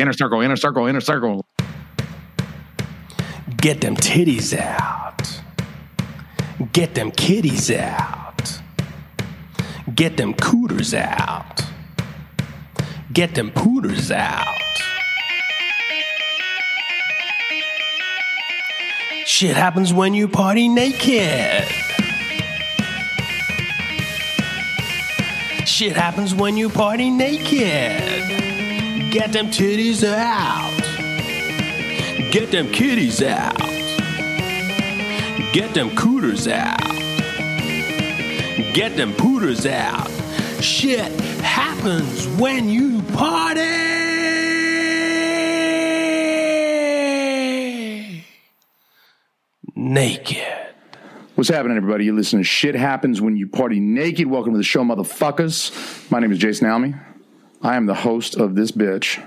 Inner circle, inner circle, inner circle. Get them titties out. Get them kitties out. Get them cooters out. Get them pooters out. Shit happens when you party naked. Shit happens when you party naked. Get them titties out. Get them kitties out. Get them cooters out. Get them pooters out. Shit happens when you party naked. What's happening, everybody? You listen to Shit Happens When You Party Naked. Welcome to the show, motherfuckers. My name is Jason Alme. I am the host of this bitch.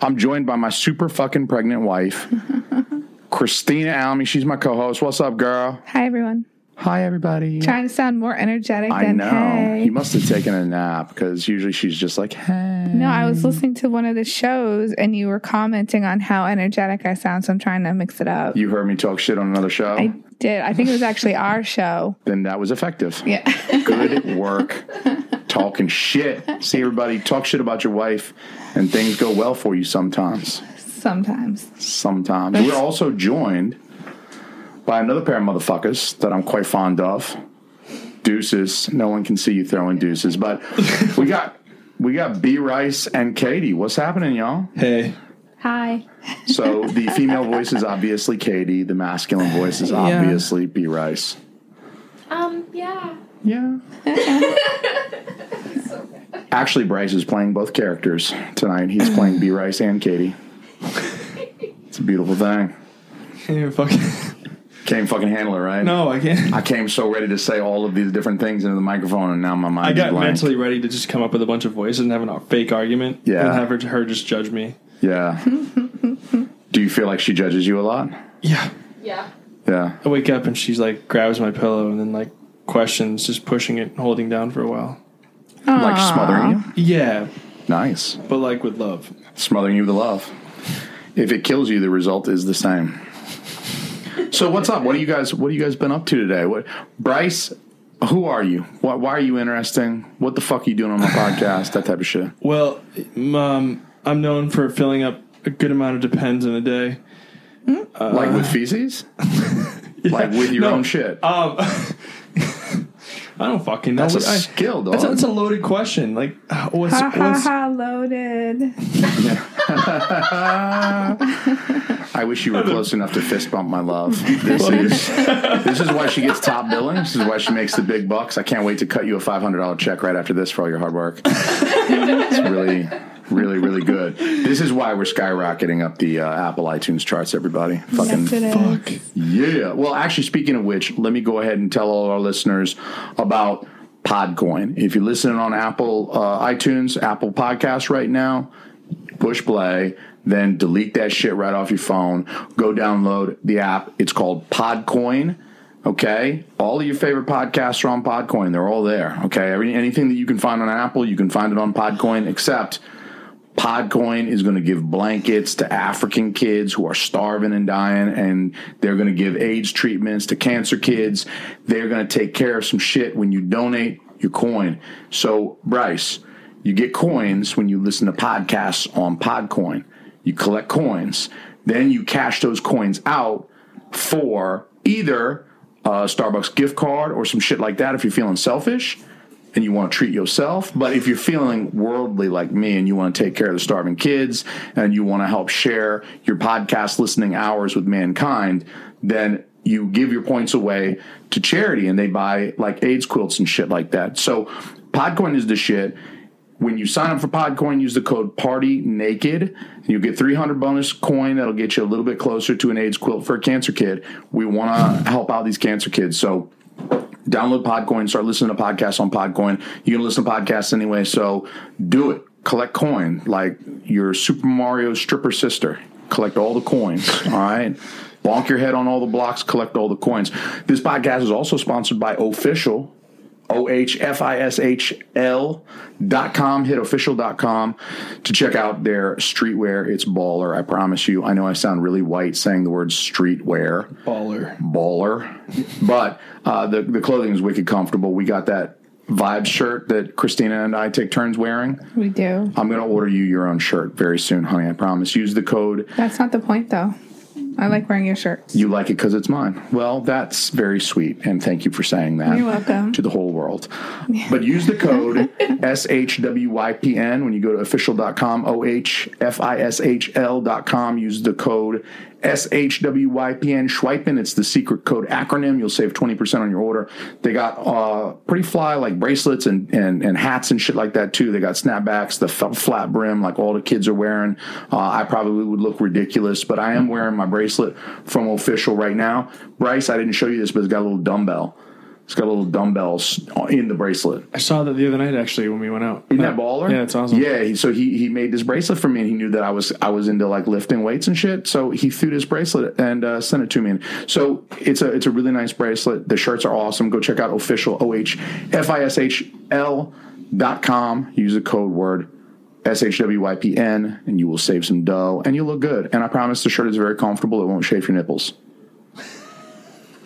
I'm joined by my super fucking pregnant wife, Christina Alme. She's my co host. What's up, girl? Hi, everyone. Hi, everybody. Trying to sound more energetic I than know. hey. You must have taken a nap because usually she's just like, hey. no, I was listening to one of the shows and you were commenting on how energetic I sound, so I'm trying to mix it up. You heard me talk shit on another show? I did. I think it was actually our show. then that was effective. Yeah. Good work. Talking shit. See, everybody, talk shit about your wife, and things go well for you sometimes. Sometimes. Sometimes. We're also joined by another pair of motherfuckers that I'm quite fond of. Deuces. No one can see you throwing deuces, but we got we got B Rice and Katie. What's happening, y'all? Hey, Hi. So the female voice is obviously Katie. The masculine voice is obviously B Rice. Um, yeah. Yeah. Actually, Bryce is playing both characters tonight. He's playing B Rice and Katie. It's a beautiful thing. can't even fucking. Can't fucking handle it, right? No, I can't. I came so ready to say all of these different things into the microphone, and now my mind I got blank. mentally ready to just come up with a bunch of voices and have a fake argument. Yeah. And have her, her just judge me. Yeah. Do you feel like she judges you a lot? Yeah. Yeah. Yeah. I wake up and she's like grabs my pillow and then like questions, just pushing it, and holding down for a while. Like smothering you? Yeah, Nice. but like with love. Smothering you with love. If it kills you, the result is the same. So what's up? What are you guys what have you guys been up to today? What Bryce, who are you? Why, why are you interesting? What the fuck are you doing on my podcast? That type of shit. Well, um, I'm known for filling up a good amount of depends in a day. like with feces? Like with your No. own shit. Um, I don't fucking know. That's a I- skill, dog. That's a, that's a loaded question. Like, uh, what's, Ha ha what's ha loaded. I wish you were close enough to fist bump my love. This is this is why she gets top billing. This is why she makes the big bucks. I can't wait to cut you a five hundred dollar check right after this for all your hard work. It's really, really, really good. This is why we're skyrocketing up the uh, Apple iTunes charts. Everybody, fucking Yes, is. yeah. Well, actually, speaking of which, let me go ahead and tell all our listeners about Podcoin. If you're listening on Apple uh, iTunes, Apple Podcasts right now, push play, then delete that shit right off your phone. Go download the app. It's called Podcoin. Okay, all of your favorite podcasts are on Podcoin. They're all there. Okay, Every, anything that you can find on Apple, you can find it on Podcoin. Except Podcoin is going to give blankets to African kids who are starving and dying, and they're going to give AIDS treatments to cancer kids. They're going to take care of some shit when you donate your coin. So, Bryce, you get coins when you listen to podcasts on Podcoin. You collect coins. Then you cash those coins out for either a Starbucks gift card or some shit like that if you're feeling selfish and you want to treat yourself. But if you're feeling worldly like me and you want to take care of the starving kids and you want to help share your podcast listening hours with mankind, then you give your points away to charity and they buy like AIDS quilts and shit like that. So Podcoin is the shit. When you sign up for Podcoin, use the code Party Naked. You get 300 bonus coin that'll get you a little bit closer to an AIDS quilt for a cancer kid. We want to help out these cancer kids. So download Podcoin, start listening to podcasts on Podcoin. You can listen to podcasts anyway, so do it. Collect coin like your Super Mario stripper sister. Collect all the coins, all right? Bonk your head on all the blocks, collect all the coins. This podcast is also sponsored by Ohfishl. O H F I S H L dot com, hit ohfishl dot com to check out their streetwear. It's baller, I promise you. I know I sound really white saying the word streetwear Baller. baller. But uh, the the clothing is wicked comfortable. We got that vibe shirt that Christina and I take turns wearing. We do. I'm gonna order you your own shirt very soon, honey. I promise. Use the code. That's not the point, though. I like wearing your shirts. You like it because it's mine. Well, that's very sweet, and thank you for saying that. You're welcome. To the whole world. But use the code SHWYPN when you go to ohfishl.com, O H F I S H L.com. Use the code SHWYPN Schweipen. It's the secret code acronym. You'll save 20% on your order. They got uh, pretty fly like bracelets and, and, and hats and shit like that too. They got snapbacks, the f- flat brim like all the kids are wearing. Uh, I probably would look ridiculous, but I am wearing my bracelet from Ohfishl right now. Bryce, I didn't show you this, but it's got a little dumbbell. It's got a little dumbbells in the bracelet. I saw that the other night actually when we went out. Isn't that baller? Yeah, it's awesome. Yeah, he, so he he made this bracelet for me, and he knew that I was I was into like lifting weights and shit. So he threw this bracelet and uh, sent it to me. And so it's a it's a really nice bracelet. The shirts are awesome. Go check out ohfishl o h f i s h l dot com. Use the code word. SHWYPN, and you will save some dough and you'll look good. And I promise the shirt is very comfortable. It won't shave your nipples.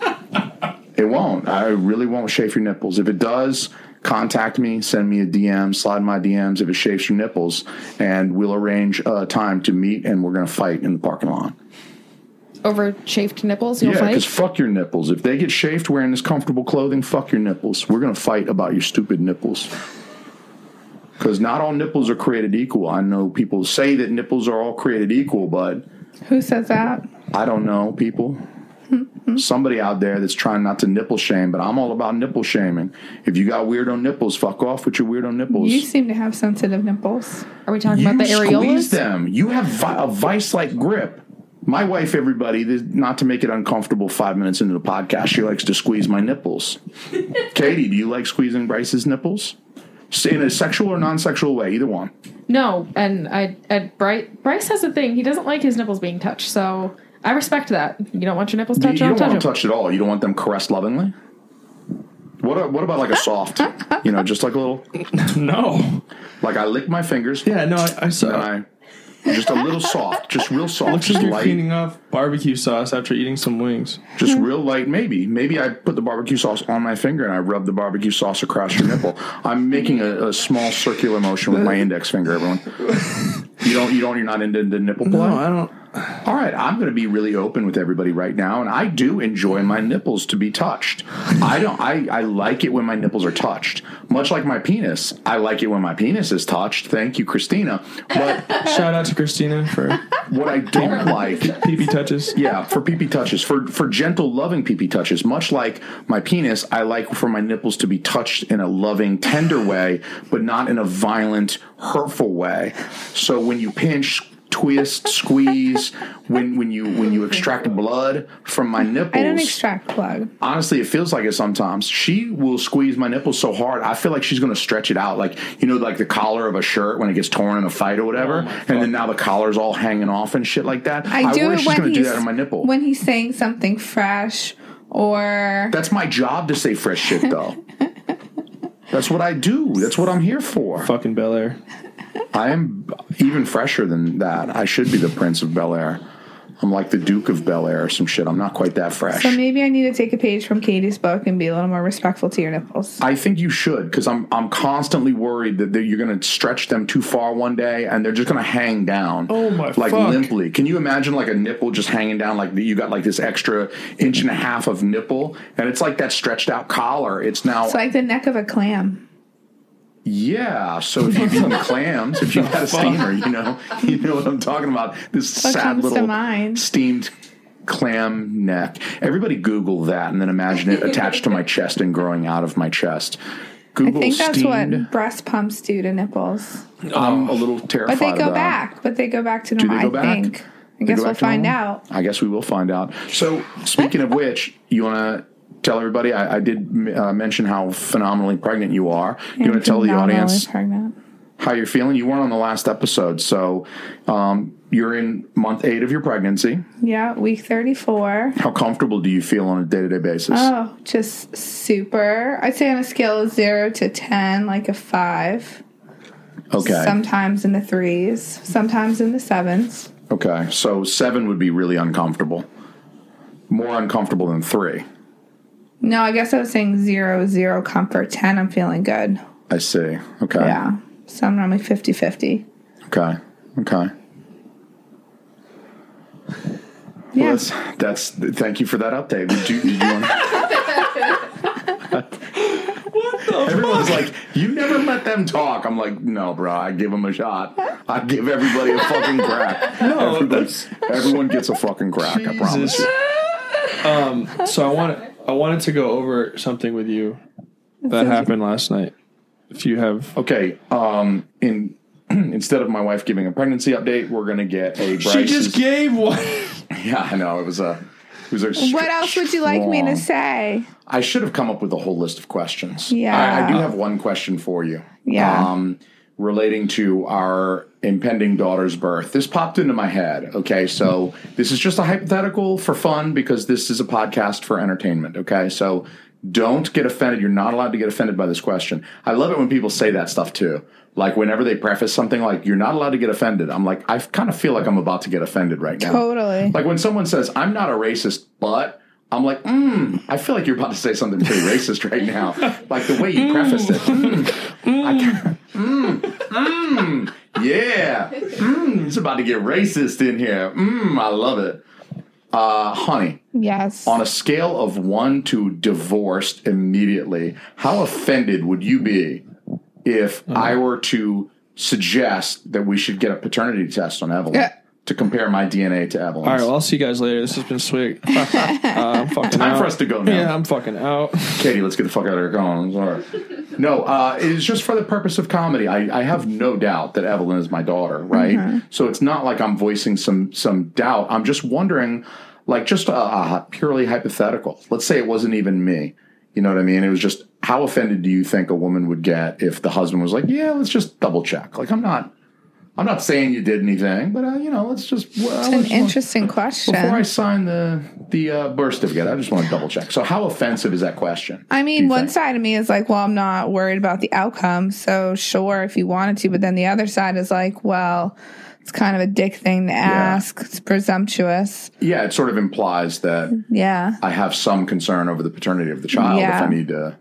It won't. I really won't shave your nipples. If it does, contact me, send me a DM, slide my DMs if it shaves your nipples, and we'll arrange a time to meet and we're going to fight in the parking lot. Over shaved nipples, you'll yeah, because fuck your nipples. If they get shaved wearing this comfortable clothing, fuck your nipples. We're going to fight about your stupid nipples. Because not all nipples are created equal. I know people say that nipples are all created equal, but Who says that? I don't know, people. Somebody out there that's trying not to nipple shame, but I'm all about nipple shaming. If you got weirdo nipples, fuck off with your weirdo nipples. You seem to have sensitive nipples. Are we talking You about the areolas? squeeze them. You have vi- a vice-like grip. My wife, everybody, not to make it uncomfortable. Five minutes into the podcast, she likes to squeeze my nipples. Katie, do you like squeezing Bryce's nipples? Say In a sexual or non-sexual way, either one. No, and I, and Bryce, Bryce has a thing. He doesn't like his nipples being touched, so I respect that. You don't want your nipples touched? you Don't don't touch want them. them touched at all. You don't want them caressed lovingly. What? Uh, what about like a soft? you know, just like a little. No. Like I lick my fingers. Yeah, no, I, I saw. and I just a little soft, just real soft, Looks just like you're cleaning off barbecue sauce after eating some wings. just real light. Maybe, maybe I put the barbecue sauce on my finger and I rub the barbecue sauce across your nipple. I'm making a, a small circular motion with my index finger. Everyone, you don't, you don't, you're not into the nipple play. No, I don't. All right, I'm going to be really open with everybody right now, and I do enjoy my nipples to be touched. I don't. I, I like it when my nipples are touched, much like my penis. I like it when my penis is touched. Thank you, Christina. But Shout out to Christina for what I don't like PP touches. yeah, for pee touches, for for gentle, loving pee touches. Much like my penis, I like for my nipples to be touched in a loving, tender way, but not in a violent, hurtful way. So when you pinch, twist, squeeze, when when you when you extract blood from my nipples, I don't extract blood. honestly, it feels like it sometimes. She will squeeze my nipples so hard, I feel like she's going to stretch it out, like you know, like the collar of a shirt when it gets torn in a fight or whatever, oh and then now the collar's all hanging off and shit like that. I do worry it she's going to do that on my nipple. when he's saying something fresh or That's my job to say fresh shit, though. That's what I do. That's what I'm here for. Fucking Bel Air. I am even fresher than that. I should be the Prince of Bel Air. I'm like the Duke of Bel Air or some shit. I'm not quite that fresh. so maybe I need to take a page from Katie's book and be a little more respectful to your nipples. I think you should because I'm I'm constantly worried that they- you're going to stretch them too far one day and they're just going to hang down. Oh, my Like fuck. limply. Can you imagine like a nipple just hanging down like you got like this extra inch and a half of nipple and it's like that stretched out collar. It's now It's like the neck of a clam. Yeah, so if you've eaten clams, if you've had a steamer, you know, you know what I'm talking about. This What sad little mind? steamed clam neck. Everybody Google that and then imagine it attached to my chest and growing out of my chest. I Google think that's steamed. what breast pumps do to nipples. I'm a little terrified. But they of go that. back. But they go back to Do normal. they go back? I think. I guess we'll find normal? out. I guess we will find out. So, speaking of which, you want to tell everybody? I, I did uh, mention how phenomenally pregnant you are. You want to tell the audience? pregnant. how you're feeling. You weren't on the last episode, so um, you're in month eight of your pregnancy. Yeah, week 34. How comfortable do you feel on a day to day basis? Oh, just super. I'd say on a scale of zero to 10, like a five. okay. Sometimes in the threes, sometimes in the sevens. okay. So seven would be really uncomfortable. More uncomfortable than three. No, I guess I was saying zero, zero comfort. 10, I'm feeling good. I see. Okay. Yeah. So I'm normally 50 50. Okay. Okay. Yeah. Well, that's, that's thank you for that update. Did you, did you want... Everyone's like, you never let them talk. I'm like, no, bro. I give them a shot. I give everybody a fucking crack. No, that's- everyone gets a fucking crack. I promise you. Um, so I want I wanted to go over something with you that happened last night. If you have, Okay. Um. In instead of my wife giving a pregnancy update, we're gonna get a. she just gave one. Yeah, I know. It was a. It was a. What else would you like me to say? I should have come up with a whole list of questions. Yeah. I, I do have one question for you. Yeah. Um, relating to our impending daughter's birth. This popped into my head. Okay. So this is just a hypothetical for fun because this is a podcast for entertainment. Okay. So don't get offended. You're not allowed to get offended by this question. I love it when people say that stuff too. Like whenever they preface something like, you're not allowed to get offended. I'm like, I kind of feel like I'm about to get offended right now. Totally. Like when someone says, I'm not a racist, but I'm like, mm, I feel like you're about to say something pretty racist right now. Like the way you prefaced it. Mm, I mm, mm, yeah. Mm, it's about to get racist in here. Mm, I love it. Uh, honey, Yes. on a scale of one to divorced immediately, how offended would you be if I were to suggest that we should get a paternity test on Evelyn Yeah. To compare my DNA to Evelyn's? All right, well, I'll see you guys later. This has been sweet. uh, I'm fucking Time out. for us to go now. Yeah, I'm fucking out. Katie, let's get the fuck out of here. Go on. I'm sorry. No, uh, it's just for the purpose of comedy. I, I have no doubt that Evelyn is my daughter, right? So it's not like I'm voicing some some doubt. I'm just wondering, like, just uh, uh, purely hypothetical. Let's say it wasn't even me. You know what I mean? It was just how offended do you think a woman would get if the husband was like, "Yeah, let's just double check." Like, I'm not. I'm not saying you did anything, but uh, you know, let's just. Well, It's an just- interesting question. Before I sign the the uh, birth certificate, I just want to double check. So, how offensive is that question? I mean, one think? side of me is like, well, I'm not worried about the outcome. So, sure, if you wanted to. But then the other side is like, well, it's kind of a dick thing to ask. It's presumptuous. Yeah, it sort of implies that Yeah. I have some concern over the paternity of the child Yeah. if I need to.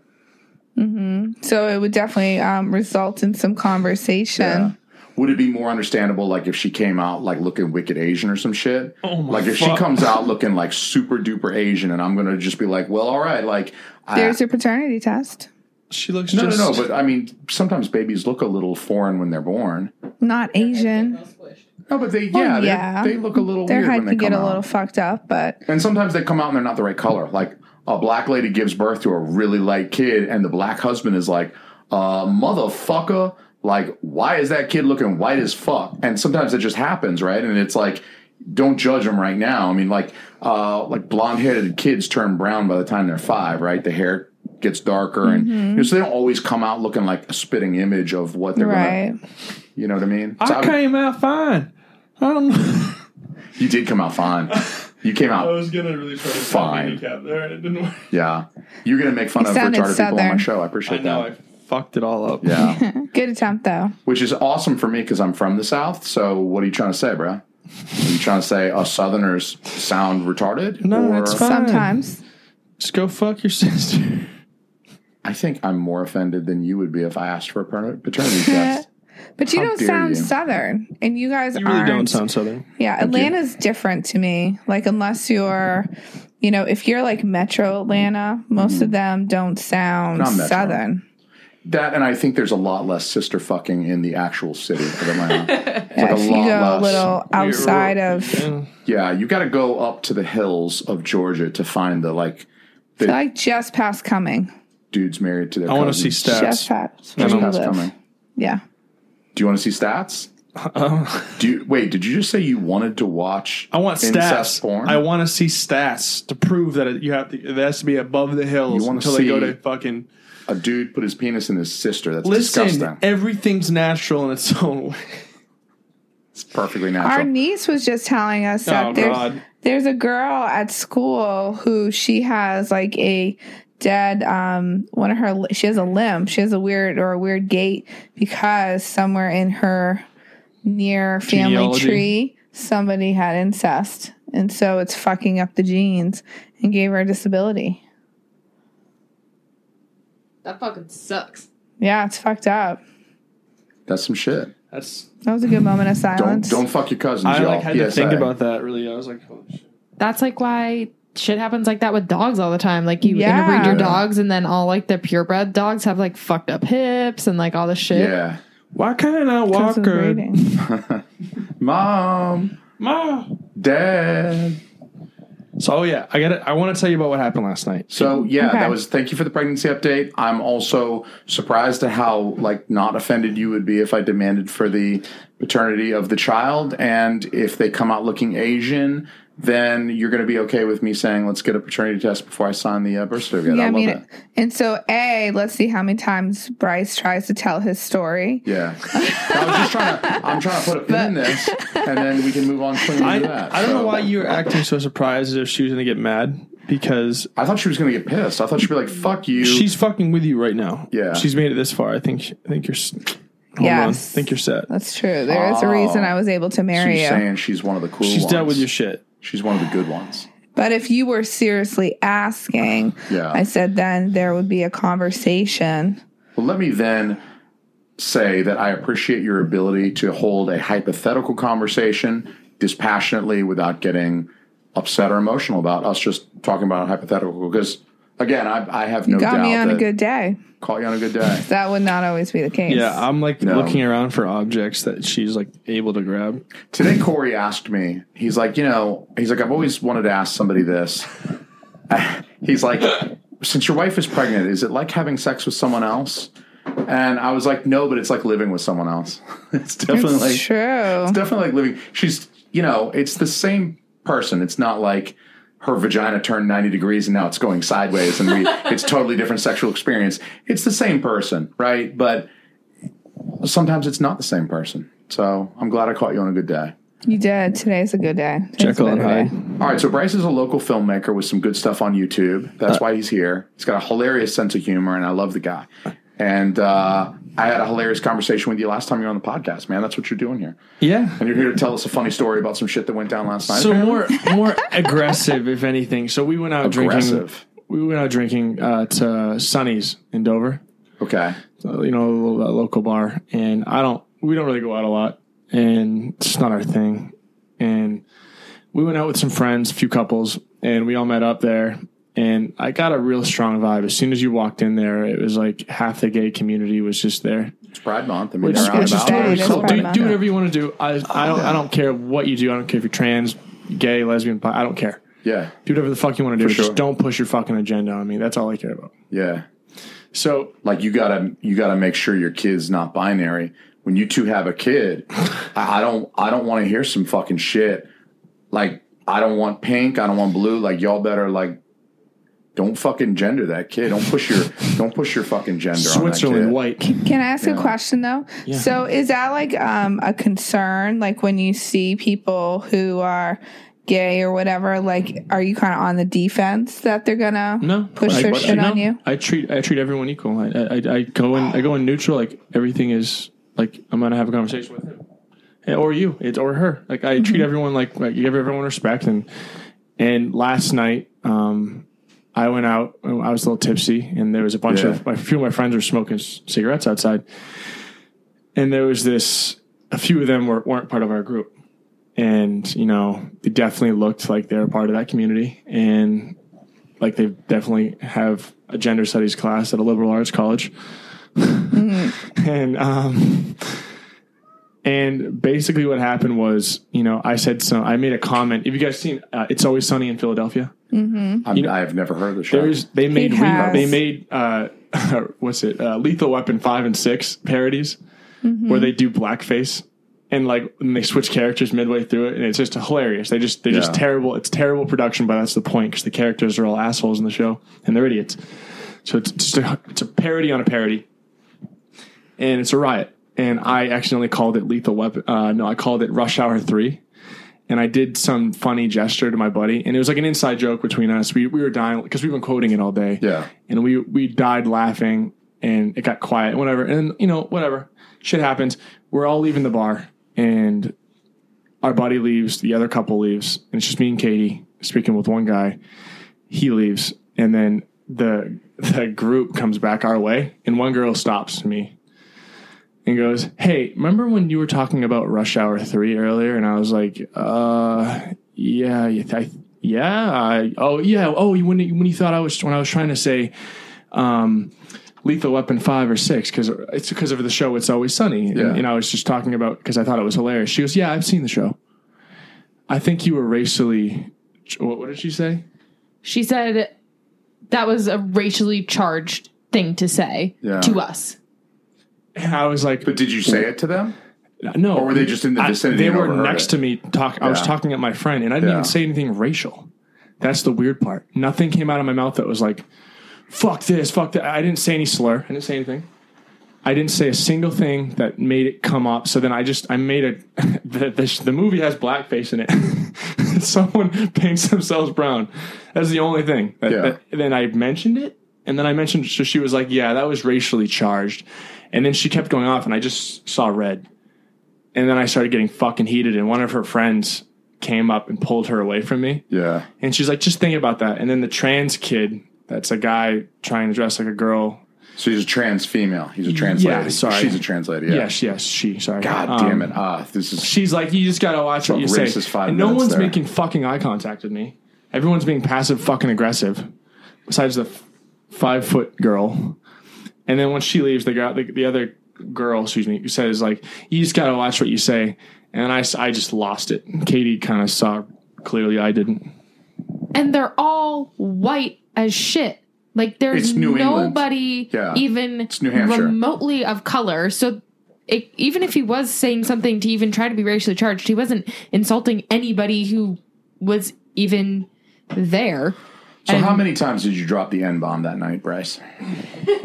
Mm-hmm. So it would definitely um, result in some conversation. Yeah. Would it be more understandable, like if she came out like looking wicked Asian or some shit? Oh my like if she comes out looking like super duper Asian, and I'm gonna just be like, well, all right, like I, There's your paternity test. She looks no, just. no, no. But I mean, sometimes babies look a little foreign when they're born. Not Asian. No, but they yeah, Oh, they- yeah. they look a little Their weird head when they can get come a little fucked up, but And sometimes they come out and they're not the right color. Like a black lady gives birth to a really light kid, and the black husband is like, uh, motherfucker, like, why is that kid looking white as fuck? And sometimes it just happens, right? And it's like, don't judge them right now. I mean, like, uh, like blonde headed kids turn brown by the time they're five, right? The hair gets darker, and Mm-hmm. you know, so they don't always come out looking like a spitting image of what they're right. gonna. You know what I mean? So I I- came out fine. I don't know. you did come out fine. You came out I was gonna really try to Fine. handicap there, and it didn't work. Yeah, you're gonna make fun You of sounded retarded people on my show. I appreciate I know that. I fucked it all up. Yeah, Good attempt though. which is awesome for me because I'm from the South. So what are you trying to say, bro? Are you trying to say us Southerners sound retarded? No, it's fine. Sometimes. Just go fuck your sister. I think I'm more offended than you would be if I asked for a pater- paternity test. But you How don't dare sound you. southern, and you guys You really aren't. don't sound southern. Yeah, you. Atlanta's different to me. Like unless you're, you know, if you're like Metro Atlanta, most mm-hmm. of them don't sound Not Metro. southern. That and I think there's a lot less sister fucking in the actual city of Atlanta. Yeah, like a if you lot go a less. little outside of, Yeah. yeah, you got to go up to the hills of Georgia to find the like like just past Cumming, dudes married to their. I want to see stats. just past Just where past Cumming. Yeah, Do you want to see stats? Um, Do you wait? Did you just say you wanted to watch? I want incest stats. porn? I want to see stats to prove that it, you have to. It has to be above the hills You wanna until they go to fucking a dude put his penis in his sister. That's Listen, disgusting. everything's natural in its own way. It's perfectly natural. Our niece was just telling us that Oh, there's, God. there's a girl at school who she has like a dead um one of her she has a limb she has a weird or a weird gait because somewhere in her near family Genealogy. tree somebody had incest and so it's fucking up the genes and gave her a disability That fucking sucks. yeah it's fucked up That's some shit. That's that was a good moment of Don't silence don't fuck your cousins. I y'all. like had to PSA. think about that. Really, I was like, oh, shit. That's like why shit happens like that with dogs all the time. Like you Yeah. interbreed your dogs, and then all like the purebred dogs have like fucked up hips and like all this shit. Yeah, why can't I Because walk of good? breeding. mom, Ma. dad. So oh, yeah, I got it. I want to tell you about what happened last night. So yeah, Okay. that was. Thank you for the pregnancy update. I'm also surprised at how like not offended you would be if I demanded for the paternity of the child, and if they come out looking Asian, then you're going to be okay with me saying, "Let's get a paternity test before I sign the uh, birth certificate." Yeah, I I love mean, that. and so A, let's see how many times Bryce tries to tell his story. Yeah, I was just trying to. I'm trying to put a pin in this, and then we can move on cleanly I, to that. I don't know why you were acting so surprised as if she was going to get mad because I thought she was going to get pissed. I thought she'd be like, "Fuck you." she's fucking with you right now. Yeah. she's made it this far. I think. I think you're. s- Hold Yes. on. I think you're set. That's true. There is a reason I was able to marry she's you. saying she's one of the cool She's ones. dealt with your shit. She's one of the good ones. But if you were seriously asking, Yeah. I said then there would be a conversation. Well, let me then say that I appreciate your ability to hold a hypothetical conversation dispassionately without getting upset or emotional about us just talking about a hypothetical. Because again, I, I have no Got doubt me on that a good day. caught you on a good day. That would not always be the case. Yeah, I'm like No. looking around for objects that she's like able to grab. Today, Corey asked me. He's like, you know, he's like, I've always wanted to ask somebody this. he's like, since your wife is pregnant, is it like having sex with someone else? And I was like, no, but it's like living with someone else. it's definitely it's like true. It's definitely like living. She's, you know, it's the same person. It's not like her vagina turned 90 degrees and now it's going sideways and we, it's totally different sexual experience. It's the same person, right? But sometimes it's not the same person. So I'm glad I caught you on a good day. You did. Today's a good day. Today's Jekyll a and better Hyde. day. All right, so Bryce is a local filmmaker with some good stuff on YouTube. That's uh, why he's here. He's got a hilarious sense of humor, and I love the guy. And uh, I had a hilarious conversation with you last time you were on the podcast, man. That's what you're doing here. Yeah. And you're here to tell us a funny story about some shit that went down last night. So more more aggressive, if anything. So we went out drinking. Aggressive. We went out drinking uh, to Sonny's in Dover. Okay. So, you know, a little- a local bar, and I don't. We don't really go out a lot, and it's not our thing. And we went out with some friends, a few couples, and we all met up there. And I got a real strong vibe. As soon as you walked in there, it was like half the gay community was just there. It's Pride Month. I mean, Which, they're which is totally totally It is cool. Do, do whatever you want to do. I, I don't I don't care what you do. I don't care if you're trans, gay, lesbian, bi. I don't care. Yeah. Do whatever the fuck you want to do. Sure. Just don't push your fucking agenda on me. That's all I care about. Yeah. So Like you gotta you gotta make sure your kid's not binary. When you two have a kid, I, I don't I don't want to hear some fucking shit. Like I don't want pink. I don't want blue. Like y'all better like. Don't fucking gender that kid. Don't push your don't push your fucking gender on that Switzerland kid. white. Can I ask Yeah. a question though? So is that like um, a concern? Like when you see people who are gay or whatever, like are you kind of on the defense that they're gonna No, push I, their I- shit no. on you? I treat I treat everyone equal. I, I I go in I go in neutral. Like everything is like I'm gonna have a conversation with him, Eh, or you, it's or her. Like I Mm-hmm. treat everyone like like you give everyone respect. And and last night, um, I went out. I was a little tipsy, and there was a bunch Yeah. of a few of my friends were smoking cigarettes outside, and there was this. A few of them were, weren't part of our group, and you know they definitely looked like they're part of that community, and like they definitely have a gender studies class at a liberal arts college, and um, and basically what happened was, you know, I said some. I made a comment. Have you guys seen? Uh, it's always sunny in Philadelphia. I'm, I've never heard of the show. There's they made re- has. they made uh, what's it? Uh, Lethal Weapon five and six parodies where they do blackface. And like and they switch characters midway through it, and it's just hilarious. They just they're just terrible. It's terrible production, but that's the point because the characters are all assholes in the show and they're idiots. So it's just a, it's a parody on a parody, and it's a riot. And I accidentally called it Lethal Weapon. Uh, no, I called it Rush Hour Three, and I did some funny gesture to my buddy, and it was like an inside joke between us. We we were dying because we've been quoting it all day. Yeah. and we we died laughing, and it got quiet, whatever. And you know, whatever, shit happens. We're all leaving the bar, and our buddy leaves, the other couple leaves, and it's just me and Katie speaking with one guy. He leaves, and then the the group comes back our way, and one girl stops me and goes, "Hey, remember when you were talking about Rush Hour Three earlier?" And I was like, "Uh, yeah, I, yeah, I, oh yeah, oh when you, when you thought I was when I was trying to say." um Lethal Weapon five or six because it's because of the show. It's always sunny, Yeah. and, and I was just talking about because I thought it was hilarious. She goes, "Yeah, I've seen the show. I think you were racially. What, what did she say? She said that was a racially charged thing to say Yeah. to us. And I was like, But did you say it to them? no. Or were they just in the I- vicinity they were next it? to me. Talk. I was talking at my friend, and I didn't Yeah. even say anything racial. That's the weird part. Nothing came out of my mouth that was like, "Fuck this, fuck that." I didn't say any slur. I didn't say anything. I didn't say a single thing that made it come up. So then I just I made a the the, the movie has blackface in it. Someone paints themselves brown. That's the only thing. That, Yeah. that- then I mentioned it, and then I mentioned. So she was like, "Yeah, that was racially charged," and then she kept going off, and I just saw red. And then I started getting fucking heated, and one of her friends came up and pulled her away from me. Yeah. And she's like, just think about that. And then the trans kid, that's a guy trying to dress like a girl. So he's a trans female. He's a trans Yeah, lady. sorry. She's a trans lady. Yeah. Yes, yes, she. Sorry. God Um, damn it. Ah, this is. She's like, you just gotta watch what you say. And no one's there. making fucking eye contact with me. Everyone's being passive fucking aggressive, besides the f- five foot girl. And then when she leaves, the girl, the, the other girl, excuse me, says like, you just gotta watch what you say. And I, I just lost it. Katie kind of saw clearly. I didn't. And they're all white as shit. Like there's It's New nobody Yeah. even New Hampshire. remotely of color. So it, even if he was saying something to even try to be racially charged, he wasn't insulting anybody who was even there. So And- how many times did you drop the N bomb that night, Bryce?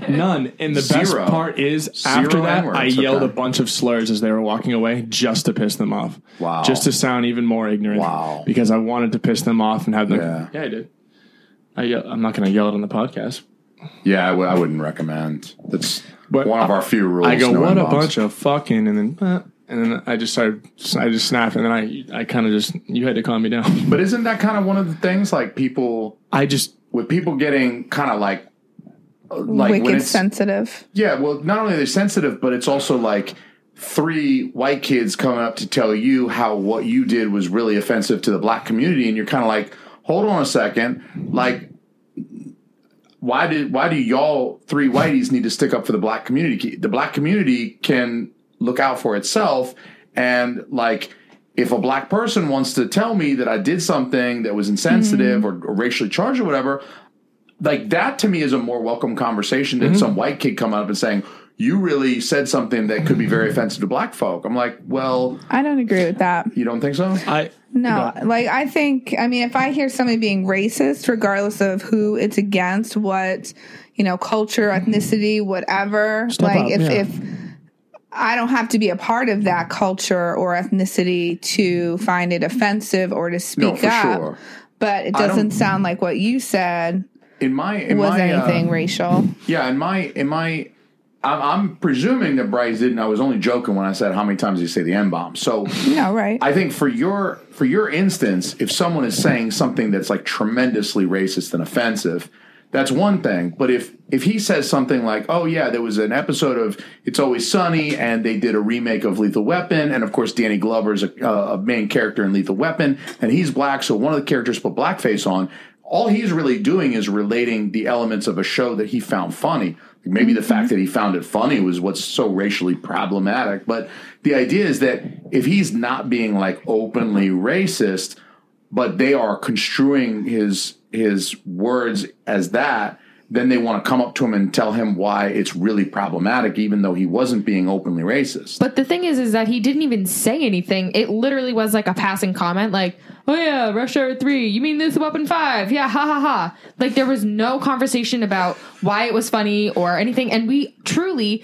None. And the Zero. best part is Zero after that, N-words, I yelled okay. a bunch of slurs as they were walking away just to piss them off. Wow. Just to sound even more ignorant. Wow. Because I wanted to piss them off and have them. Yeah. Yeah, I did. I yell, I'm not going to yell it on the podcast. Yeah, I w- I wouldn't recommend. That's But one of our few rules. I go, no what a N-bombs." bunch of fucking, and then, uh, and then I just started, I just snapped, and then I, I kind of just, you had to calm me down. But isn't that kind of one of the things? Like people, I just, with people getting kind of like, like when Wicked it's sensitive. yeah. Well, not only they're they sensitive, but it's also like three white kids coming up to tell you how what you did was really offensive to the black community, and you're kind of like, hold on a second, like. Why did why do y'all three whiteys need to stick up for the black community? The black community can look out for itself, and like if a black person wants to tell me that I did something that was insensitive mm-hmm. or, or racially charged or whatever, like that to me is a more welcome conversation than mm-hmm. some white kid coming up and saying you really said something that could be very offensive to black folk. I'm like, well, I don't agree with that. you don't think so? I, No, like I think, I mean, if I hear somebody being racist, regardless of who it's against, what, you know, culture, ethnicity, whatever, Step like up, if, yeah. if I don't have to be a part of that culture or ethnicity to find it offensive or to speak No, up, sure. but it doesn't sound like what you said In my in was my, uh, anything racial. Yeah, in my in my, I'm, I'm presuming that Bryce didn't. I was only joking when I said how many times did you say the n bomb. So No, right? I think for your for your instance, if someone is saying something that's like tremendously racist and offensive, that's one thing. But if if he says something like, "Oh yeah, there was an episode of It's Always Sunny, and they did a remake of Lethal Weapon, and of course Danny Glover's a, uh, a main character in Lethal Weapon, and he's black, so one of the characters put blackface on." All he's really doing is relating the elements of a show that he found funny. Maybe the fact mm-hmm. that he found it funny was what's so racially problematic. But the idea is that if he's not being like openly racist, but they are construing his his words as that, then they want to come up to him and tell him why it's really problematic, even though he wasn't being openly racist. But the thing is, is that he didn't even say anything. It literally was like a passing comment, like, "Oh yeah, Rush Hour three. You mean this weapon five? Yeah, ha ha ha." Like there was no conversation about why it was funny or anything, and we truly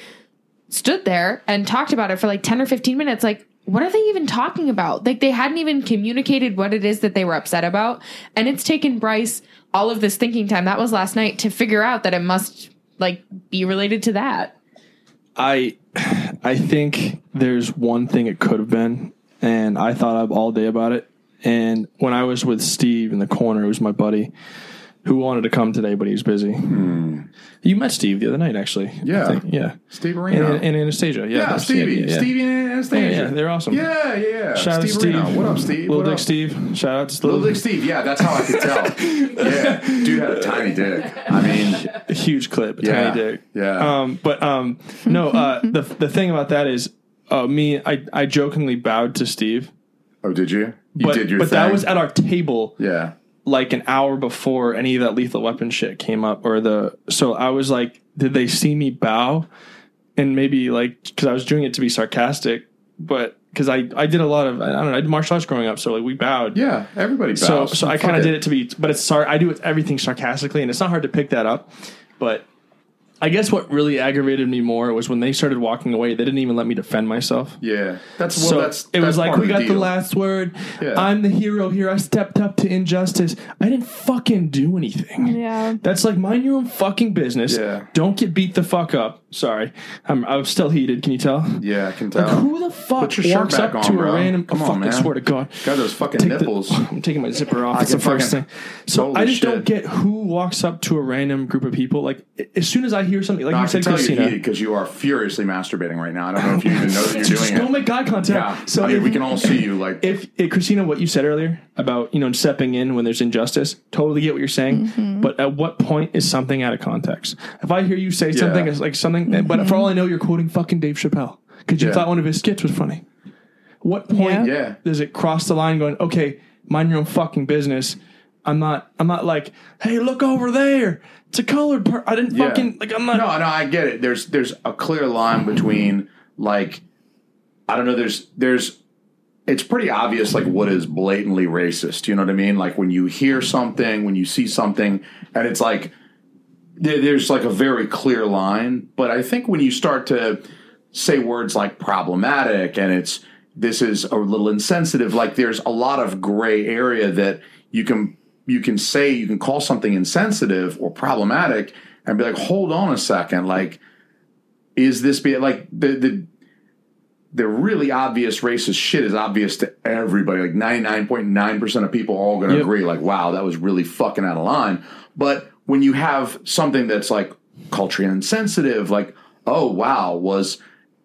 stood there and talked about it for like ten or fifteen minutes. Like, what are they even talking about? Like they hadn't even communicated what it is that they were upset about, and it's taken Bryce all of this thinking time. That was last night to figure out that it must like be related to that. I I think there's one thing it could have been, and I thought of all day about it. And when I was with Steve in the corner, who's my buddy, who wanted to come today, but he was busy. You met Steve the other night, actually. Yeah. yeah. Steve And, Arena. and Anastasia, yeah, yeah, Stevie. yeah, yeah. Stevie and Anastasia. yeah, they're awesome. Yeah, yeah. Shout out to Steve Steve. Arena. What up, Steve? Little What Dick up? Steve. Shout out to Little Dick Steve. Yeah, that's how I could tell. yeah, dude had a tiny dick. I mean, a huge clip, a tiny dick. yeah. Um, but um, no, uh, the the thing about that is, uh, me, I I jokingly bowed to Steve, oh, did you? You but did your but thing. that was at our table. yeah. Like an hour before any of that lethal weapon shit came up or the so i was like did they see me bow? And maybe like because i was doing it to be sarcastic but because i i did a lot of i don't know i did martial arts growing up so like we bowed. Yeah, everybody bows. so so i kind of did it. to be but it's sorry i do it everything sarcastically and it's not hard to pick that up but i guess what really aggravated me more was when they started walking away they didn't even let me defend myself Yeah, that's well. so that's it was like we of got the, last word. Yeah. I'm the hero here. I stepped up to injustice. I didn't fucking do anything. Yeah. That's like mind your own fucking business. Yeah. Don't get beat the fuck up. Sorry, I'm I'm still heated. Can you tell? Yeah, I can tell. Like who the fuck Put your shirt walks back up on, to bro. a random? Come oh, on, fuck, man. I swear to God. Got those fucking Take the- nipples. I'm taking my zipper off. I It's the can first fucking- thing. So Holy I just don't shit. get who walks up to a random group of people. Like as soon as I hear something, like No, you I can said, tell you're Christina. heated because you are furiously masturbating right now. I don't know if you even know that you're just doing don't it. make eye contact. Yeah, So I mean, if- we can all see you. Like, if, if Christina, what you said earlier about you know stepping in when there's injustice, totally get what you're saying. Mm-hmm. But at what point is something out of context? If I hear you say something Yeah. it's like something, but for all I mm-hmm. know, you're quoting fucking Dave Chappelle because you Yeah. thought one of his skits was funny. What point Yeah. Yeah. does it cross the line? Going okay, mind your own fucking business. I'm not. I'm not like, hey, look over there. It's a colored part. I didn't Yeah. fucking like. I'm not. no, no, I get it. There's there's a clear line between like, I don't know. There's there's it's pretty obvious like what is blatantly racist. You know what I mean? Like when you hear something, when you see something, and it's like there, there's like a very clear line. But I think when you start to say words like problematic and it's this is a little insensitive, like there's a lot of gray area that you can you can say you can call something insensitive or problematic and be like, hold on a second, like is this be like the the the really obvious racist shit is obvious to everybody. Like 99.9% of people are all going to Yep. agree, like, wow, that was really fucking out of line. But when you have something that's like culturally insensitive, like, oh, wow, was.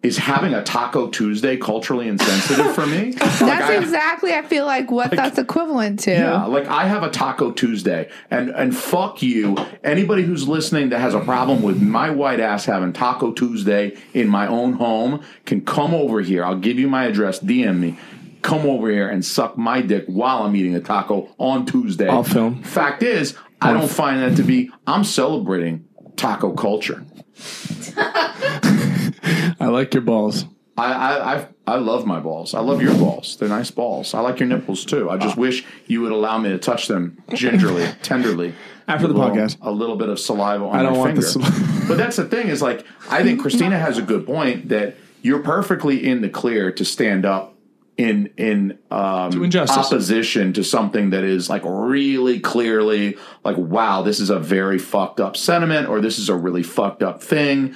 Is having a Taco Tuesday culturally insensitive for me? That's I- exactly I feel like what that's equivalent to. yeah, like I have a Taco Tuesday, and and fuck you, anybody who's listening that has a problem with my white ass having Taco Tuesday in my own home can come over here. I'll give you my address. DM me. Come over here and suck my dick while I'm eating a taco on Tuesday. I'll film. Fact is, I don't find that to be. I'm celebrating taco culture. I like your balls. I, I I I love my balls. I love your balls. They're nice balls. I like your nipples too. I just wish you would allow me to touch them gingerly, tenderly. After the little- podcast. a little bit of saliva on I don't my want finger. the saliva. but that's the thing is like I think Christina has a good point that you're perfectly in the clear to stand up in in um, To opposition to something that is like really clearly like wow this is a very fucked up sentiment or this is a really fucked up thing.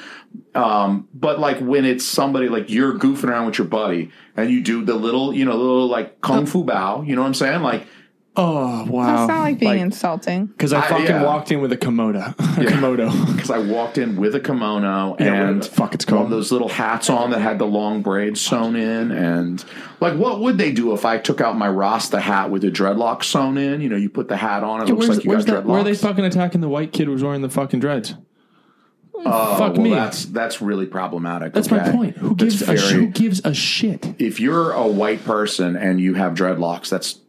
Um, but like when it's somebody like you're goofing around with your buddy and you do the little you know little like kung fu bow you know what i'm saying? Like Oh wow! That's not like being Like- insulting. Because I I- fucking yeah. walked in with a komodo. a komodo. because I walked in with a kimono Yeah, whatever and the fuck it's one called. of those little hats on that had the long braids sewn in, and like, what would they do if I took out my Rasta hat with the dreadlocks sewn in? You know, you put the hat on, it looks like you where's got that, dreadlocks. where are they fucking attacking the white kid who was wearing the fucking dreads? Oh, fuck well, me. That's that's really problematic. That's my okay? point. Who That's gives a sh- very- who gives a shit? if you're a white person and you have dreadlocks, that's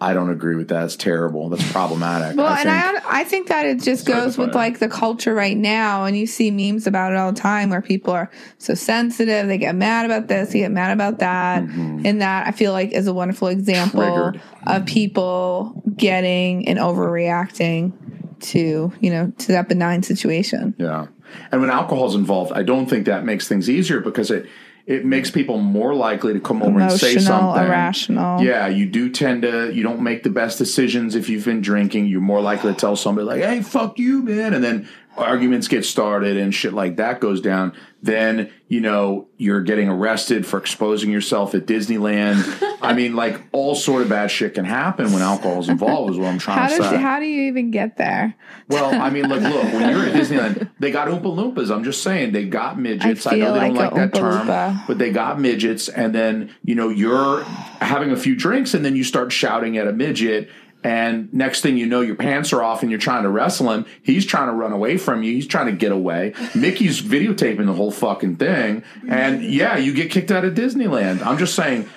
I don't agree with that. It's terrible. That's problematic. Well, I and I I think that it just goes with fire. like the culture right now, and you see memes about it all the time where people are so sensitive, they get mad about this, they get mad about that, and that I feel like is a wonderful example Mm-hmm. Triggered. of people getting and overreacting to you know to that benign situation. Yeah. And when alcohol's involved, I don't think that makes things easier because it it makes people more likely to come over and say Emotional, something. irrational. Yeah, you do tend to you don't make the best decisions if you've been drinking. You're more likely to tell somebody like, "Hey, fuck you, man," and then arguments get started and shit like that goes down. Then you know you're getting arrested for exposing yourself at Disneyland. I mean, like all sort of bad shit can happen when alcohol is involved. Is what I'm trying How to does say. how do you even get there? Well, I mean, look, look. When you're at Disneyland, they got Oompa Loompas. I'm just saying, they got midgets. I, I know they don't like like that term, Loompa. but they got midgets. And then you know you're having a few drinks, and then you start shouting at a midget. And next thing you know, your pants are off, and you're trying to wrestle him. He's trying to run away from you. He's trying to get away. Mickey's videotaping the whole fucking thing. And yeah, you get kicked out of Disneyland. I'm just saying.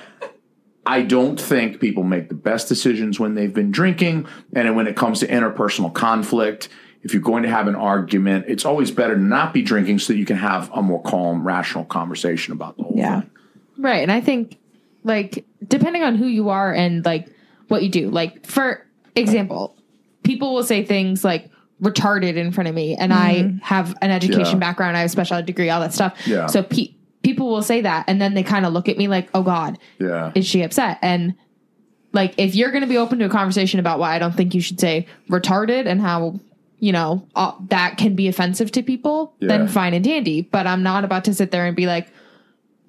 I don't think people make the best decisions when they've been drinking. And when it comes to interpersonal conflict, if you're going to have an argument, it's always better to not be drinking so that you can have a more calm, rational conversation about the whole Yeah. thing. Right. And I think, like, depending on who you are and, like, what you do, like, for example, people will say things like retarded in front of me, and I have an education Yeah. background, I have a special ed degree, all that stuff. Yeah. So pe- people will say that, and then they kind of look at me like, oh, God, Yeah. is she upset? And, like, if you're going to be open to a conversation about why I don't think you should say retarded and how, you know, that can be offensive to people, Yeah. then fine and dandy. But I'm not about to sit there and be like,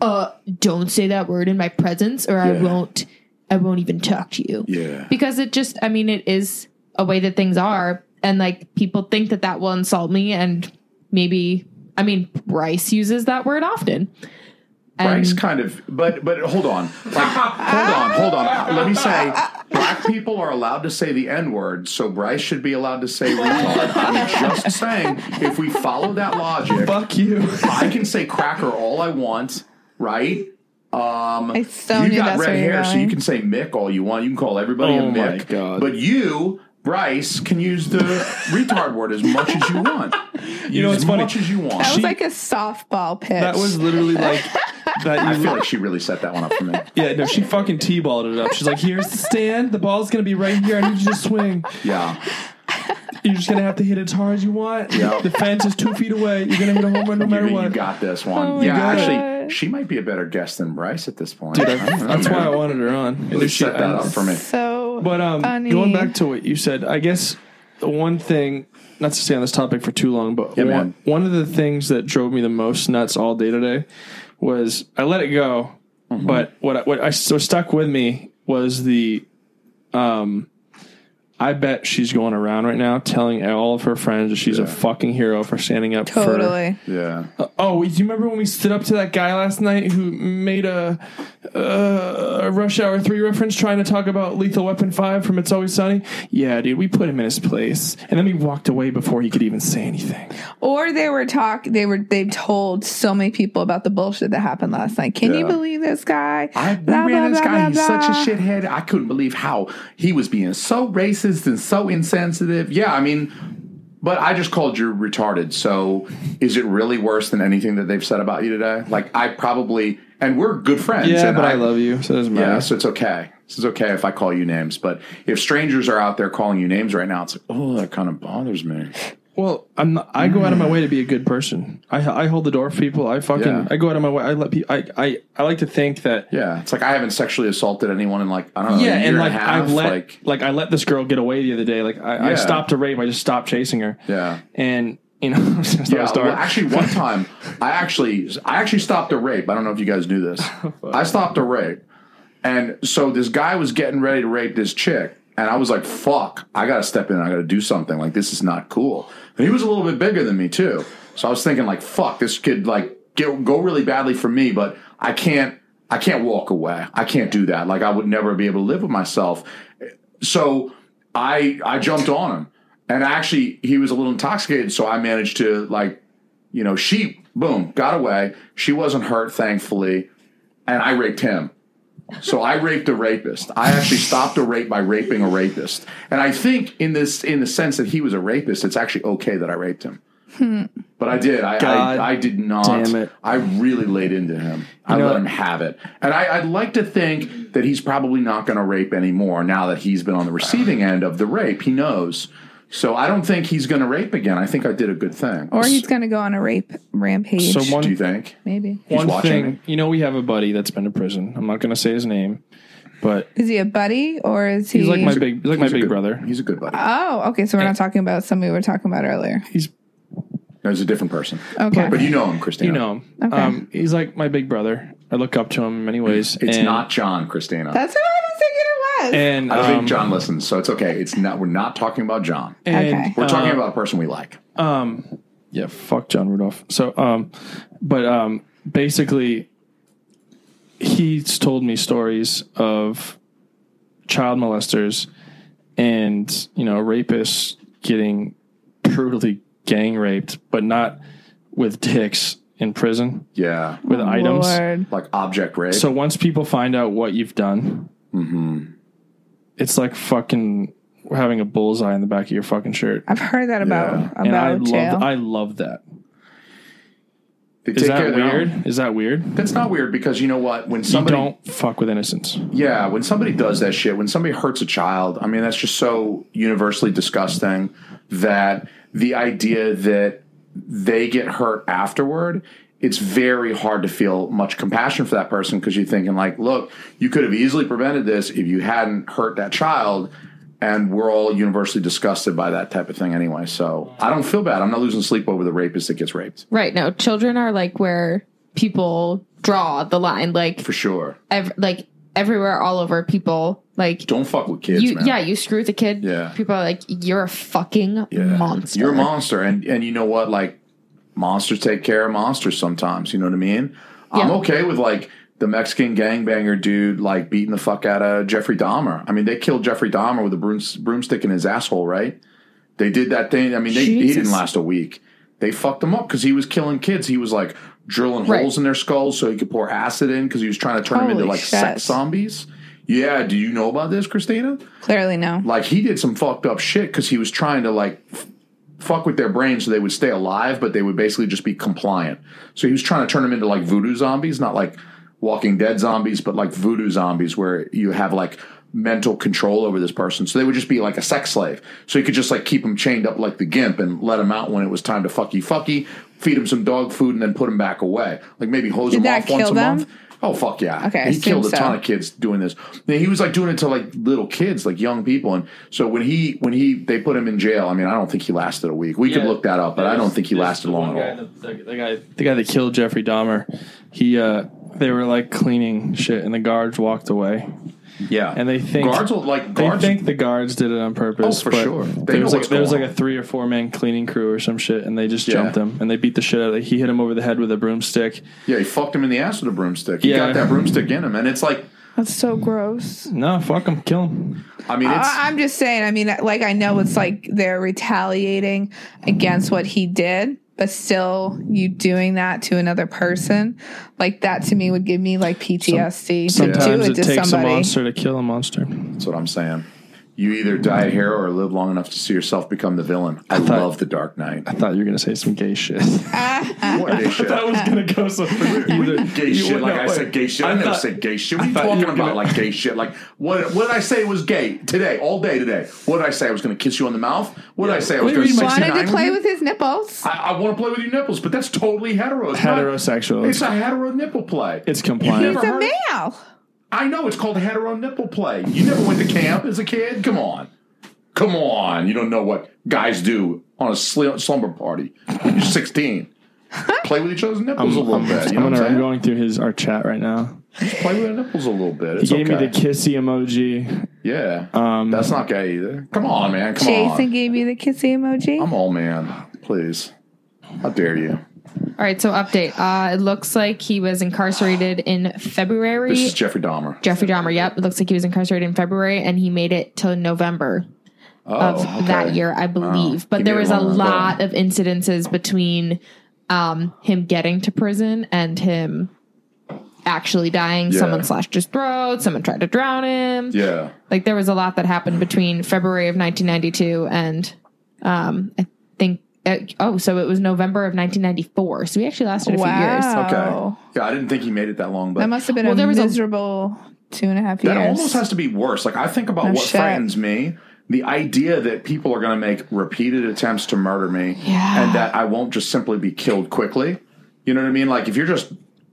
uh, don't say that word in my presence or I won't, I won't even talk to you. Yeah. Because it just, I mean, it is a way that things are. And like people think that that will insult me. And maybe, I mean, Bryce uses that word often. And Bryce kind of, but but hold on, like hold on, hold on. Uh, let me say, black people are allowed to say the N word, so Bryce should be allowed to say retard. I'm just saying, if we follow that logic, Fuck you. I can say cracker all I want, right? Um, I so you knew got red hair, so you can say Mick all you want. You can call everybody Oh a my Mick. God. But you, Bryce, can use the retard word as much as you want. You know, as funny. much as you want. That was She- like a softball pitch. That was literally like that. I You feel like she really set that one up for me. yeah, no, she fucking t-balled it up. She's like, "Here's the stand. The ball's gonna be right here. I need you to swing. Yeah. You're just gonna have to hit it as hard as you want. Yeah. The fence is two feet away. You're gonna hit a home run no matter You, you got this one. Oh my yeah, God. actually, she might be a better guest than Bryce at this point. I don't That's why I wanted her on. And Really if she- set that up for me. so But um, funny. going back to what you said, I guess the one thing, not to stay on this topic for too long, but Yeah, one, one of the things that drove me the most nuts all day today was I let it go, Mm-hmm. but what I, what I so stuck with me was the um. I bet she's going around right now telling all of her friends that she's a fucking hero for standing up for totally. Yeah. Oh, do you remember when we stood up to that guy last night who made a, uh, a Rush Hour 3 reference trying to talk about Lethal Weapon 5 from It's Always Sunny? Yeah, dude, we put him in his place. And then we walked away before he could even say anything. Or they were talk. They were. They've told so many people about the bullshit that happened last night. Can you Yeah. believe this guy? I Blah, ran blah, this blah, guy. He's blah, such a blah. shithead. I couldn't believe how he was being so racist and so insensitive. Yeah, I mean, but I just called you retarded. So is it really worse than anything that they've said about you today? Like I probably, and we're good friends. Yeah, and but I love you, so it doesn't Yeah, so it's okay. This is okay if I call you names. But if strangers are out there calling you names right now, it's like, oh, that kind of bothers me. Well, I'm not, I go out of my way to be a good person. I, I hold the door for people. I fucking Yeah. I go out of my way. I let people. I, I I like to think that Yeah, it's like I haven't sexually assaulted anyone in like I don't know. yeah, a year and like a half. I've let like like, I let this girl get away the other day. Like I, I Yeah. stopped a rape. I just stopped chasing her. yeah. and you know, Yeah, well, actually, one time I actually I actually stopped a rape. I don't know if you guys knew this. I stopped a rape, and so this guy was getting ready to rape this chick, and I was like, "Fuck! I got to step in. I got to do something. Like this is not cool." And he was a little bit bigger than me too, so I was thinking like, "Fuck! This could like get, go really badly for me, but I can't. I can't walk away. I can't do that. Like I would never be able to live with myself." So I I jumped on him, and actually he was a little intoxicated, so I managed to like, you know, she boom got away. She wasn't hurt, thankfully, and I raped him. So I raped a rapist. I actually stopped a rape by raping a rapist. And I think in this in the sense that he was a rapist, it's actually okay that I raped him. But I did. I, God I, I did not. damn it. I really laid into him. I know- let him have it. And I, I'd like to think that he's probably not going to rape anymore now that he's been on the receiving end of the rape. He knows. So I don't think he's going to rape again. I think I did a good thing. Or he's going to go on a rape rampage. So Do you think? maybe. one watching thing, you know, we have a buddy that's been to prison. I'm not going to say his name, but Is he a buddy or is he? he's like my big, he's like my He's a big good- brother. He's a good buddy. Oh, okay. So we're not talking about somebody we were talking about earlier. He's No, he's a different person. Okay. But you know him, Christina. you know him. Okay. Um, he's like my big brother. I look up to him in many ways. It's and, not John, Christina. That's what I was thinking it was. And I don't um, think John listens, so it's okay. It's not. We're not talking about John. and, Okay. We're talking uh, about a person we like. Um, yeah, fuck John Rudolph. So, um, but um, basically, he's told me stories of child molesters and you know rapists getting brutally gang raped, but not with dicks in prison Yeah, with items. Lord. like object rape. So once people find out what you've done, it's like fucking having a bullseye in the back of your fucking shirt. I've heard that about Yeah. And I about jail. love, I love that. They Is take that weird? own. Is that weird? That's not weird because you know what? When You somebody, don't fuck with innocence. yeah, when somebody does that shit, when somebody hurts a child, I mean, that's just so universally disgusting that the idea that they get hurt afterward. It's very hard to feel much compassion for that person because you're thinking like, look, you could have easily prevented this if you hadn't hurt that child. And we're all universally disgusted by that type of thing anyway. So I don't feel bad. I'm not losing sleep over the rapist that gets raped Right. No, children are like where people draw the line. Like, for sure. ev- like everywhere, all over. People like Don't fuck with kids, you. Yeah, you screw with a kid. Yeah. People are like, you're a fucking Yeah. monster. You're a monster, and and you know what? Like monsters take care of monsters sometimes. You know what I mean? I'm okay with like the Mexican gangbanger dude like beating the fuck out of Jeffrey Dahmer. I mean, they killed Jeffrey Dahmer with a broom, broomstick in his asshole, right? They did that thing. I mean, they, he didn't last a week. They fucked him up because he was killing kids. He was like drilling Right. holes in their skulls so he could pour acid in because he was trying to turn them into like shit. sex zombies. Yeah, do you know about this, Christina? Clearly, no. like he did some fucked up shit because he was trying to like f- fuck with their brains so they would stay alive, but they would basically just be compliant. So he was trying to turn them into like voodoo zombies, not like Walking Dead zombies, but like voodoo zombies where you have like mental control over this person. So they would just be like a sex slave. So you could just like keep them chained up like the gimp and let them out when it was time to fucky fucky, feed them some dog food, and then put them back away. Like maybe hose Did them off once kill a them? month. Oh fuck yeah! Okay, he killed a assume ton of kids doing this. And He was like doing it to like little kids, like young people. And so when he when he they put him in jail, I mean, I don't think he lasted a week. We could look that up, but I don't think he lasted long at all. The, the guy, the guy that killed Jeffrey Dahmer, he, uh, they were like cleaning shit, and the guards walked away, Yeah, and they think guards will like they guards. think the guards did it on purpose. Oh, for but sure. They There know was like what's there was like going a three or four man cleaning crew or some shit, and they just Yeah. jumped him and they beat the shit out of. He hit him over the head with a broomstick. yeah, he fucked him in the ass with a broomstick. He Yeah. got that broomstick in him, and it's like, That's so gross. No, fuck him, kill him. I mean, it's I, I'm just saying. I mean, like I know it's like they're retaliating against what he did, but still, you doing that to another person, like that to me would give me like PTSD to do Sometimes it it to takes a somebody. monster to kill a monster. that's what I'm saying. You either die a hero or live long enough to see yourself become the villain. I, thought- love the Dark Knight. I thought you were gonna say some gay shit. What gay shit? was gonna go so either gay shit. Like I said, gay shit. I, never said gay shit. What are you talking about? gonna- Like gay shit. Like what? What did I say was gay today? All day today. What did I say? I was going to kiss you on the mouth. What did I say? I was going to mean Wanted to play with his nipples. I, I want to play with your nipples, but that's totally hetero. It's not- Heterosexual. it's a hetero nipple play. It's compliant. He's a heard- male. I know it's called hetero nipple play. You never went to camp as a kid. Come on, come on. You don't know what guys do on a sl- slumber party. You're sixteen. Play with each other's nipples a little bit. You know I'm, what gonna, I'm I'm going through his our chat right now. Play with the nipples a little bit. He gave okay. me the kissy emoji. Yeah. Um, That's not gay either. Come on, man. Come Jason on. gave you the kissy emoji. I'm all man. Please. How dare you? All right, so update. Uh, it looks like he was incarcerated in February. This is Jeffrey Dahmer. Jeffrey Dahmer. Yep, it looks like he was incarcerated in February, and he made it till November Oh, of okay. that year, I believe. but there was a lot of incidences between um, him getting to prison and him actually dying. Yeah. Someone slashed his throat. Someone tried to drown him. Yeah. Like there was a lot that happened between February of 1992 and um, I think. Uh, oh, so it was November of 1994. So we actually lasted a few years. Wow. Okay. Yeah, I didn't think he made it that long, but That must have been Well, a there was a- miserable two and a half that almost has to be worse. Like I think about No what shit. frightens me. The idea that people are going to make repeated attempts to murder me Yeah. and that I won't just simply be killed quickly. You know what I mean? Like if you're just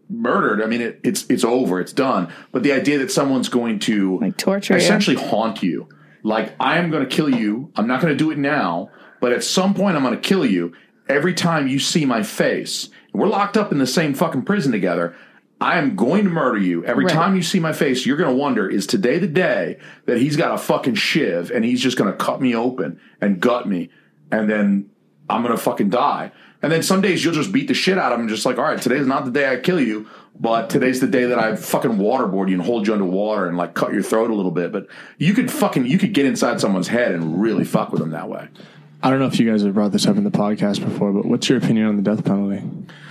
murdered, I mean it, it's it's over, it's done. But the idea that someone's going to Like torture you. essentially haunt you. Like I am going to kill you. I'm not going to do it now, but at some point I'm going to kill you. Every time you see my face, we're locked up in the same fucking prison together. I am going to murder you. Every Right. time you see my face, you're going to wonder, is today the day that he's got a fucking shiv and he's just going to cut me open and gut me and then I'm going to fucking die. And then some days you'll just beat the shit out of him, just like, all right, today's not the day I kill you, but today's the day that I fucking waterboard you and hold you underwater and like cut your throat a little bit. But you could fucking, you could get inside someone's head and really fuck with them that way. I don't know if you guys have brought this up in the podcast before, but what's your opinion on the death penalty?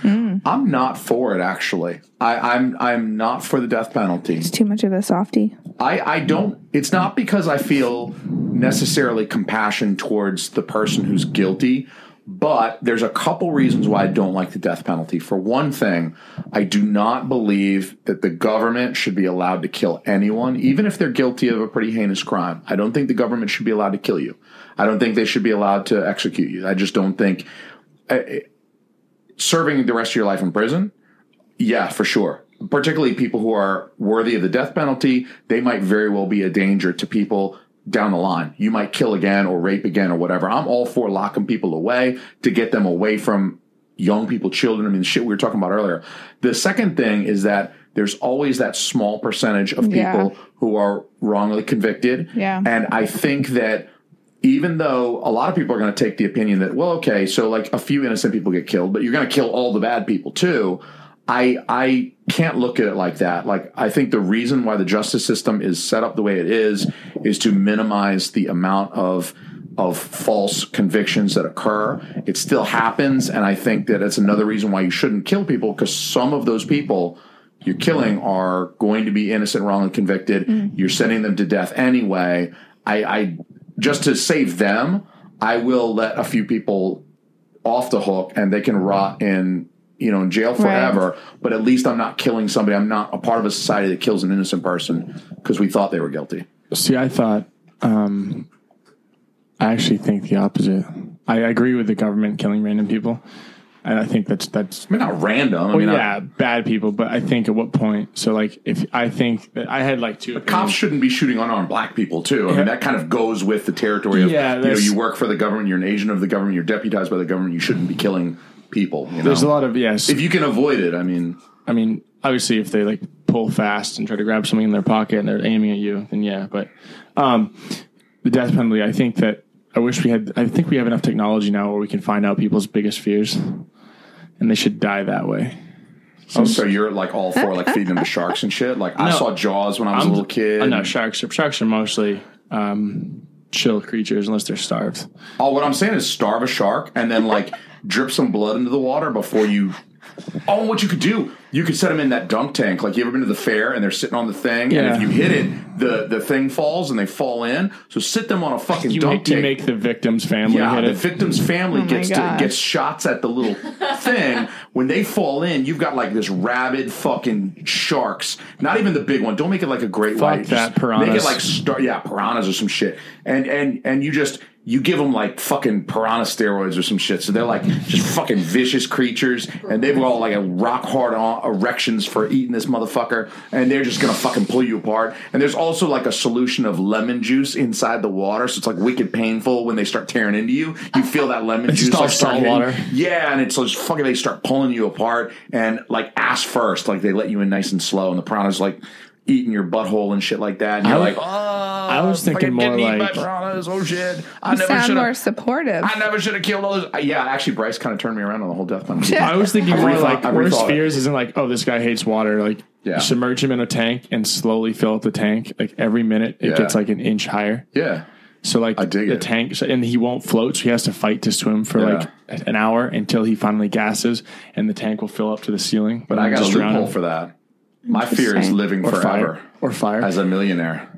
Mm. I'm not for it, actually. I, I'm, I'm not for the death penalty. It's too much of a softie. I, I don't. It's not because I feel necessarily compassion towards the person who's guilty, but there's a couple reasons why I don't like the death penalty. For one thing, I do not believe that the government should be allowed to kill anyone, even if they're guilty of a pretty heinous crime. I don't think the government should be allowed to kill you. I don't think they should be allowed to execute you. I just don't think. uh, serving the rest of your life in prison, yeah, for sure. Particularly people who are worthy of the death penalty, they might very well be a danger to people down the line. You might kill again or rape again or whatever. I'm all for locking people away to get them away from young people, children. I mean, the shit we were talking about earlier. The second thing is that there's always that small percentage of people Yeah. who are wrongly convicted. Yeah. And I think that even though a lot of people are going to take the opinion that, well, okay, so like a few innocent people get killed, but you're going to kill all the bad people too. I I can't look at it like that. Like I think the reason why the justice system is set up the way it is is to minimize the amount of of false convictions that occur. It still happens, and I think that it's another reason why you shouldn't kill people because some of those people you're killing are going to be innocent, wrongly convicted. Mm-hmm. You're sending them to death anyway. I, I just to save them, I will let a few people off the hook and they can rot in you know in jail forever. But at least I'm not killing somebody. I'm not a part of a society that kills an innocent person because we thought they were guilty. See, I thought, um, I actually think the opposite. I agree with the government killing random people. And I think that's that's I mean, not random. I mean, yeah, bad people. But I think at what point? So like, if I think that I had like two cops opinions. shouldn't be shooting unarmed black people too. I mean, that kind of goes with the territory of Yeah, you know you work for the government, you're an agent of the government, you're deputized by the government. You shouldn't be killing people. You know? There's a lot of yes. if you can avoid it. I mean, I mean, obviously, if they like pull fast and try to grab something in their pocket and they're aiming at you, then yeah. But um, the death penalty, I think that I wish we had. I think we have enough technology now where we can find out people's biggest fears, and they should die that way. oh, so you're like all for like feeding them to sharks and shit. Like I No. saw Jaws when I was a little kid. Oh, no, sharks. Sharks are mostly um, chill creatures unless they're starved. Oh, what I'm saying is starve a shark and then like drip some blood into the water before you. Oh, what you could do, you could set them in that dunk tank. Like you ever been to the fair and they're sitting on the thing, Yeah. and if you hit it, the the thing falls and they fall in. So sit them on a fucking You dunk make, you make the victim's family yeah, hit the it. victim's family Oh gets to, gosh. gets shots at the little thing. When they fall in, you've got like this rabid fucking sharks. Not even the big one. Don't make it like a great Fuck white. that, Just Make it like star, yeah, piranhas or some shit. And and and you just you give them like fucking piranha steroids or some shit. So they're like just fucking vicious creatures, and they've got like a rock hard on- erections for eating this motherfucker, and they're just gonna fucking pull you apart. And there's also like a solution of lemon juice inside the water, so it's like wicked painful when they start tearing into you. You feel that lemon It's juice like salt water. Yeah, and it's just fucking they start pulling you apart, and like ass first, like they let you in nice and slow, and the piranhas like. Eating your butthole and shit like that, and you're I- like, oh, I was thinking fucking more getting eaten by like- piranhas. Oh shit! I You never sound should more supportive. I never should have killed all those. Uh, Yeah, actually, Bryce kind of turned me around on the whole death penalty. Yeah. I was thinking more rethought- like I've worst fears isn't like, oh, this guy hates water. Like, Yeah. submerge him in a tank and slowly fill up the tank. Like every minute, it Yeah. gets like an inch higher. yeah, So like I dig the it. tank, so, and he won't float, so he has to fight to swim for Yeah. like an hour until he finally gasses, and the tank will fill up to the ceiling. but I got a loophole for that. My fear is living or forever fire or fire. as a millionaire.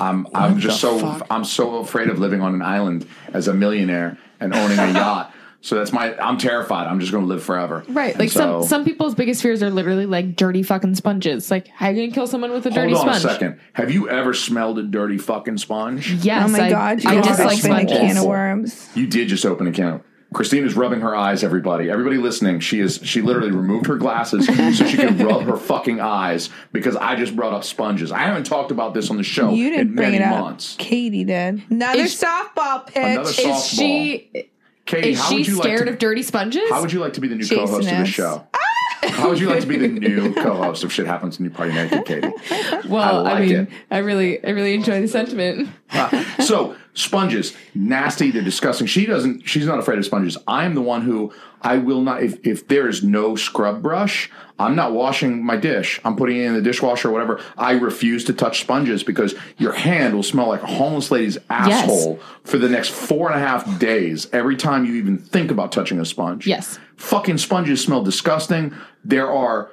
I'm I'm just so fuck? I'm so afraid of living on an island as a millionaire and owning a yacht. So that's my I'm terrified. I'm just going to live forever. Right. And Like so- some some people's biggest fears are literally like dirty fucking sponges. Like how are you gonna kill someone with a dirty sponge? Hold on sponge? a second. Have you ever smelled a dirty fucking sponge? Yes. oh my I, god, you I just dislike opened a sponges. can of worms. You did just open a can. Christina's rubbing her eyes. Everybody, everybody listening, she is. She literally removed her glasses so she can rub her fucking eyes because I just brought up sponges. I haven't talked about this on the show You didn't in bring many it up. months. Katie did. Another Is- softball pitch. Another Is softball. she Katie, is how she would you scared like to, of dirty sponges? How would you like to be the new Jason co-host of the show? How would you like to be the new co-host of Shit Happens When You Party Naked, Katie? well, I I, mean, it. I really I really enjoy the sentiment. Uh, so sponges, nasty. They're disgusting. She doesn't. She's not afraid of sponges. I'm the one who I will not. If if there is no scrub brush, I'm not washing my dish. I'm putting it in the dishwasher or whatever. I refuse to touch sponges because your hand will smell like a homeless lady's asshole for the next four and a half days. Every time you even think about touching a sponge. Yes. Fucking sponges smell disgusting. There are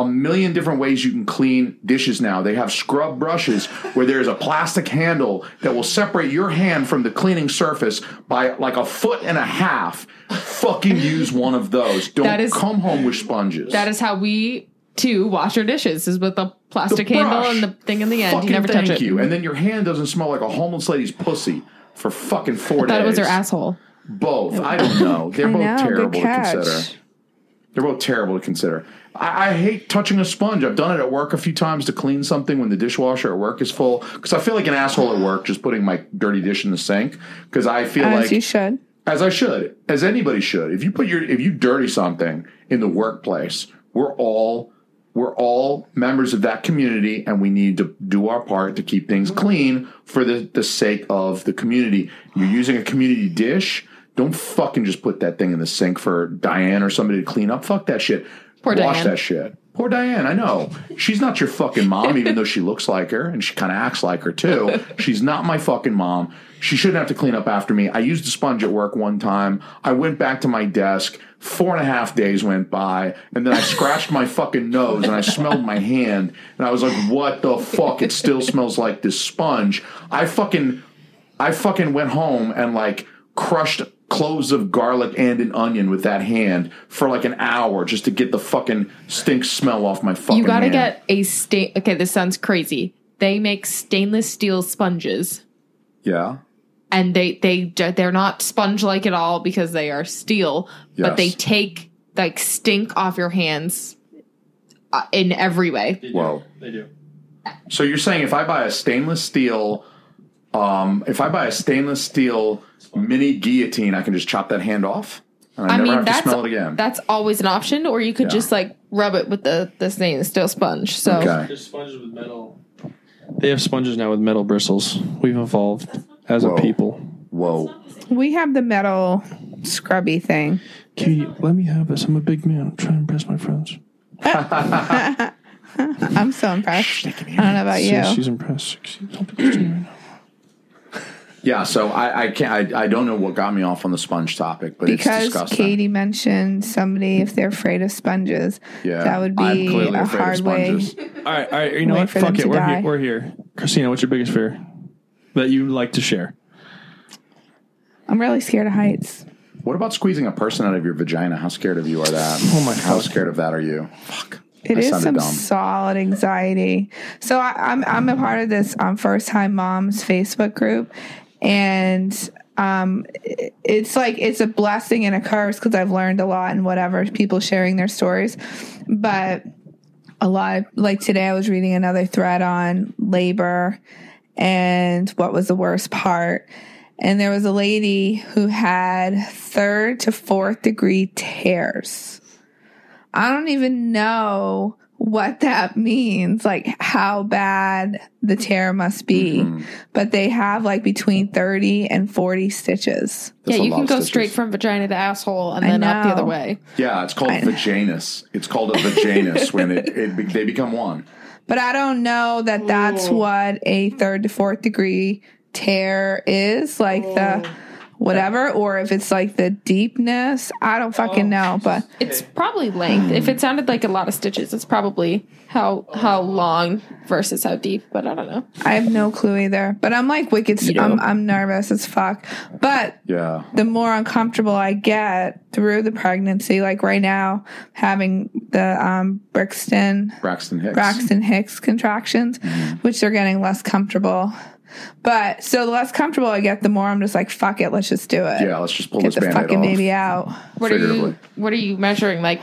a million different ways you can clean dishes now. They have scrub brushes where there's a plastic handle that will separate your hand from the cleaning surface by like a foot and a half. Fucking use one of those. Don't That is- come home with sponges. That is how we too wash our dishes is with a plastic handle brush. and the thing in the end. Fucking you never thank touch it. you. And then your hand doesn't smell like a homeless lady's pussy for fucking four I thought days. it was her asshole. Both. I don't know. They're I both know, terrible good to consider. They're both terrible to consider. I, I hate touching a sponge. I've done it at work a few times to clean something when the dishwasher at work is full because I feel like an asshole at work just putting my dirty dish in the sink because I feel As like you should. as I should, as anybody should. If you put your if you dirty something in the workplace, we're all we're all members of that community and we need to do our part to keep things clean for the, the sake of the community. You're using a community dish, don't fucking just put that thing in the sink for Diane or somebody to clean up. Fuck that shit. Poor Wash Diane. that shit. Poor Diane, I know. She's not your fucking mom, even though she looks like her and she kind of acts like her too. She's not my fucking mom. She shouldn't have to clean up after me. I used a sponge at work one time. I went back to my desk. Four and a half days went by, and then I scratched my fucking nose and I smelled my hand, and I was like, "What the fuck? It still smells like this sponge." I fucking, I fucking went home and like crushed cloves of garlic and an onion with that hand for like an hour just to get the fucking stink smell off my fucking. You gotta hand. get a stain. Okay, this sounds crazy. They make stainless steel sponges, yeah. and they they they're not sponge like at all because they are steel. But they take like stink off your hands uh, in every way. Whoa. They do. So you're saying if I buy a stainless steel, um, if I buy a stainless steel mini guillotine, I can just chop that hand off, and I, I never mean, have to that's smell it again. that's always an option, or you could Yeah. just like rub it with the the stainless steel sponge. So okay. There's sponges with metal. They have sponges now with metal bristles. We've evolved as Whoa. a people. Whoa. We have the metal scrubby thing. Katie, let me have this. I'm a big man. I'm trying to impress my friends. I'm so impressed. I don't know about See, you. she's impressed. See, don't be close to me right now. Yeah. So I, I can't. I, I don't know what got me off on the sponge topic, but it's because disgusting. Katie mentioned somebody if they're afraid of sponges. yeah, that would I'm be clearly a afraid of hard way. sponges. All right, all right. You know what? Fuck it. We're die. here, we're here. Christina, what's your biggest fear that you like to share? I'm really scared of heights. What about squeezing a person out of your vagina? How scared of you are that? Oh my gosh. How fuck. scared of that are you? Fuck. It I is some dumb. solid anxiety. So I, I'm I'm a part of this um, first time moms Facebook group, and um, it's like it's a blessing and a curse because I've learned a lot and whatever people sharing their stories, but a lot like today I was reading another thread on labor and what was the worst part. And there was a lady who had third to fourth degree tears. I don't even know what that means, like how bad the tear must be. Mm-hmm. But they have like between 30 and 40 stitches. yeah, That's a you can go stitches. straight from vagina to asshole and I then up the other way. Yeah, it's called I- vaginus. It's called a vaginus when it, it be- they become one. But I don't know that that's what a third to fourth degree tear is. Like the whatever, or if it's like the deepness. I don't fucking know, but It's probably length. If it sounded like a lot of stitches, it's probably how how long versus how deep. But I don't know. I have no clue either. But I'm like wicked. You I'm, don't. I'm nervous as fuck. But Yeah. the more uncomfortable I get through the pregnancy, like right now, having the um, Brixton Braxton Hicks. Braxton Hicks contractions, Mm-hmm. which are getting less comfortable. But so the less comfortable I get, the more I'm just like, fuck it, let's just do it. Yeah, let's just pull Get this the fucking off. baby out. What are you What are you measuring? Like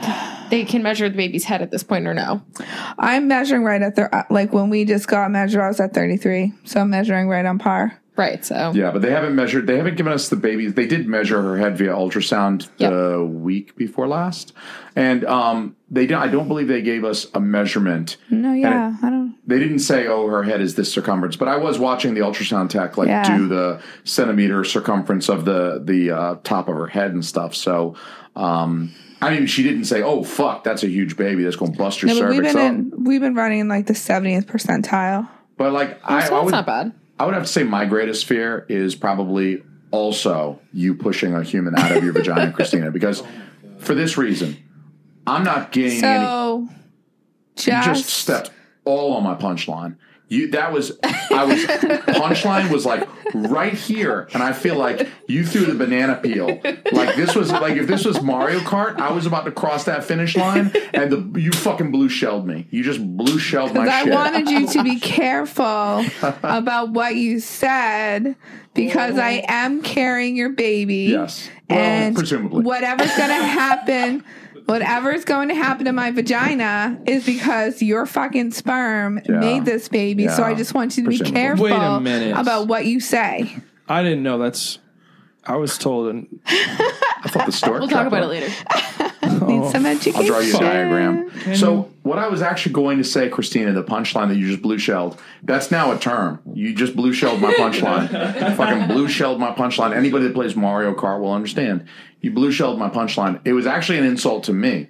they can measure the baby's head at this point or no? I'm measuring right at the uh, like when we just got measured, I was at 33, so I'm measuring right on par. Right. So Yeah, but they haven't measured. They haven't given us the baby. They did measure her head via ultrasound Yep. the week before last, and um, they. Don't, I don't believe they gave us a measurement. No, yeah, I don't. They didn't say, "Oh, her head is this circumference." But I was watching the ultrasound tech like Yeah. do the centimeter circumference of the the uh, top of her head and stuff. So. Um, I mean, she didn't say, "Oh fuck, that's a huge baby that's going to bust your No, but we've cervix been in, we've been running like the 70th percentile. but like, I, so I would, not bad. I would have to say my greatest fear is probably also you pushing a human out of your vagina, Christina, because for this reason, I'm not getting any. So You just, just stepped all on my punchline. You that was I was punchline was like right here, and I feel like you threw the banana peel. Like this was like if this was Mario Kart, I was about to cross that finish line, and the you fucking blue shelled me. You just blue shelled my shit. I shit. wanted you to be careful about what you said because I am carrying your baby. Yes. Well, and presumably. whatever's going to happen, whatever's going to happen to my vagina is because your fucking sperm Yeah. made this baby. So I just want you to be careful Wait a minute. about what you say. I didn't know that's. I was told, and I thought the stork. We'll talk about me. it later. Need some education. I'll draw you a diagram. So, what I was actually going to say, Christina, the punchline that you just blue shelled, that's now a term. You just blue shelled my punchline. Fucking blue shelled my punchline. Anybody that plays Mario Kart will understand. You blue shelled my punchline. It was actually an insult to me.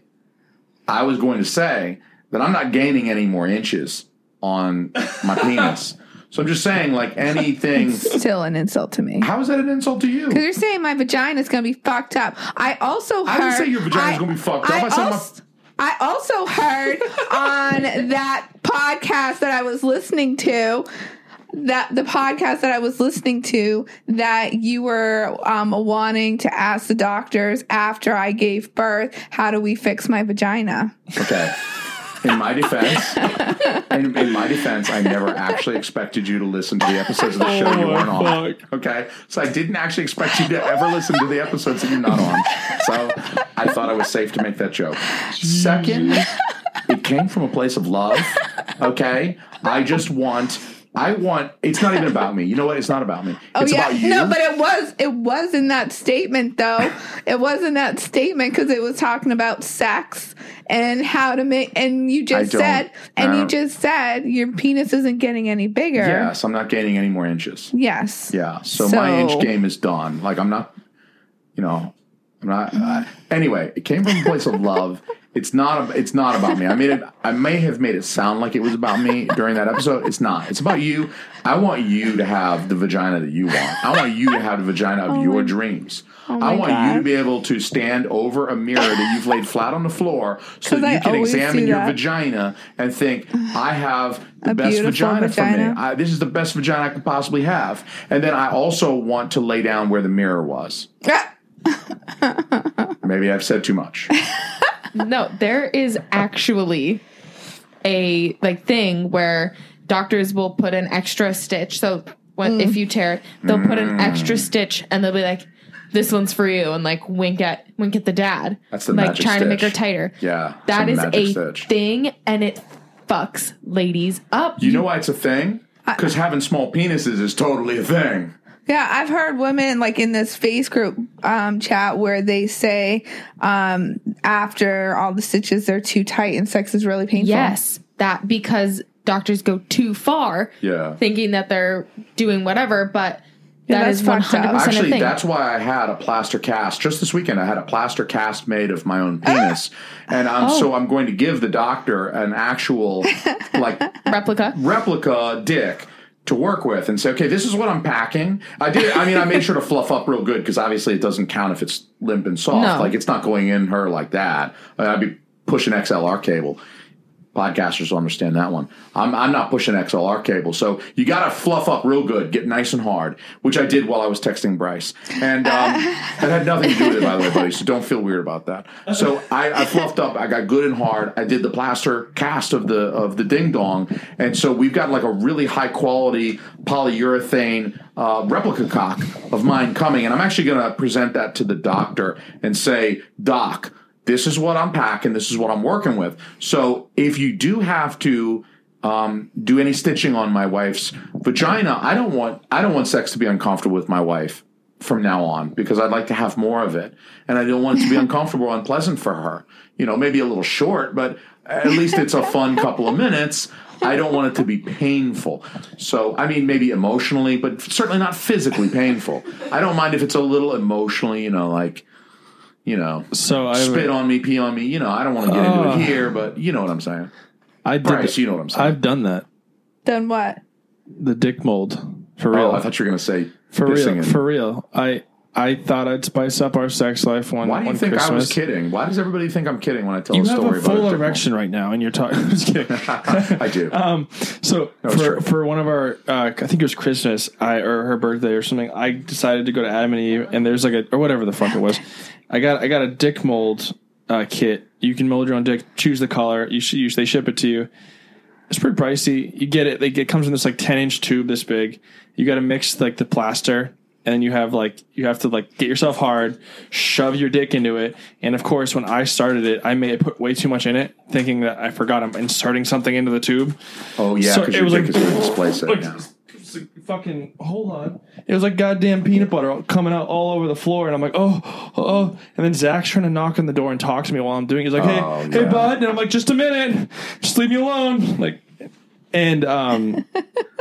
I was going to say that I'm not gaining any more inches on my penis. So, I'm just saying, like anything. Still an insult to me. How is that an insult to you? Because you're saying my vagina is going to be fucked up. I also heard. I didn't say your vagina's gonna be fucked up. I my- I also heard on that podcast that I was listening to that the podcast that I was listening to that you were um, wanting to ask the doctors after I gave birth, how do we fix my vagina? Okay. In my defense, in, in my defense, I never actually expected you to listen to the episodes of the show you Oh, weren't on. fuck. Okay, so I didn't actually expect you to ever listen to the episodes that you're not on. So I thought I was safe to make that joke. Second, it came from a place of love. Okay, I just want. I want. It's not even about me. You know what? It's not about me. it's about you. Oh, no, but it was it was in that statement though. it was in that statement because it was talking about sex and how to make. And you just said, and you just said your penis isn't getting any bigger. yes, I'm not gaining any more inches. Yes. Yeah. So, my inch game is done. Like I'm not, you know, I'm not. Uh, anyway, it came from a place of love. It's not. It's not about me. I made it. I may have made it sound like it was about me during that episode. It's not. It's about you. I want you to have the vagina that you want. I want you to have the vagina of oh your dreams. I Oh my want you to be able to stand over a mirror that you've laid flat on the floor so that you I can examine your vagina and think, I have the A best beautiful vagina, for me. I, this is the best vagina I could possibly have. And then I also want to lay down where the mirror was. Maybe I've said too much. No, there is actually a like thing where doctors will put an extra stitch. So when if you tear it, they'll put an extra Mm. stitch and they'll be like, "This one's for you," and like wink at wink at the dad. That's the like magic trying to make her tighter. Yeah, that some is magic a stitch. thing, and it fucks ladies up. You know why it's a thing? Because having small penises is totally a thing. Yeah, I've heard women like in this face group um, chat where they say um, after all the stitches they're too tight and sex is really painful. Yes, that because doctors go too far, Yeah. thinking that they're doing whatever, but Yeah, that that's is one fucked up. hundred percent a Actually, thing. that's why I had a plaster cast. Just this weekend, I had a plaster cast made of my own penis. And um, Oh. so I'm going to give the doctor an actual, like, replica. replica dick to work with and say, okay, this is what I'm packing. I did. I mean, I made sure to fluff up real good because obviously it doesn't count if it's limp and soft. No. Like it's not going in her like that. I'd be pushing XLR cable. Podcasters will understand that one. I'm, I'm not pushing XLR cable, so you got to fluff up real good, get nice and hard, which I did while I was texting Bryce, and um, that had nothing to do with it, by the way, buddy. So don't feel weird about that. So I, I fluffed up, I got good and hard. I did the plaster cast of the of the ding dong, and so we've got like a really high quality polyurethane uh, replica cock of mine coming, and I'm actually going to present that to the doctor and say, Doc this is what I'm packing. This is what I'm working with. So if you do have to um, do any stitching on my wife's vagina, I don't want I don't want sex to be uncomfortable with my wife from now on because I'd like to have more of it, and I don't want it to be uncomfortable or unpleasant for her. You know, maybe a little short, but at least it's a fun couple of minutes. I don't want it to be painful. So, I mean, maybe emotionally, but certainly not physically painful. I don't mind if it's a little emotionally, you know, like you know, So I spit on me, pee on me. You know, I don't want to get into Oh. it here, but you know what I'm saying. I did. Bryce, that- you know what I'm saying. I've done that. Done what? The dick mold for real. oh, I thought you were going to say for real. in- For real. I I thought I'd spice up our sex life one. Why do you think Christmas. I was kidding? Why does everybody think I'm kidding when I tell You a have story a full a dick erection right now, and you're talking. I'm just kidding. mold? I do. Um, so it's for for one of our, uh, I think it was Christmas, I or her birthday or something. I decided to go to Adam and Eve, and there's like a or whatever the fuck it was. I got I got a dick mold uh, kit. You can mold your own dick. Choose the color. You should use. They ship it to you. It's pretty pricey. You get it. Like it comes in this like ten inch tube this big. You got to mix like the plaster. And then you have like you have to like get yourself hard, shove your dick into it, and of course when I started it, I may have put way too much in it, thinking that I forgot I'm inserting something into the tube. oh yeah, because it your was dick like- is going to displace it. Like, yeah. Fucking hold on. It was like goddamn peanut butter coming out all over the floor, and I'm like, oh, oh. And then Zach's trying to knock on the door and talk to me while I'm doing. it. He's like, hey, Oh, hey, yeah. bud, and I'm like, just a minute, just leave me alone, like. And um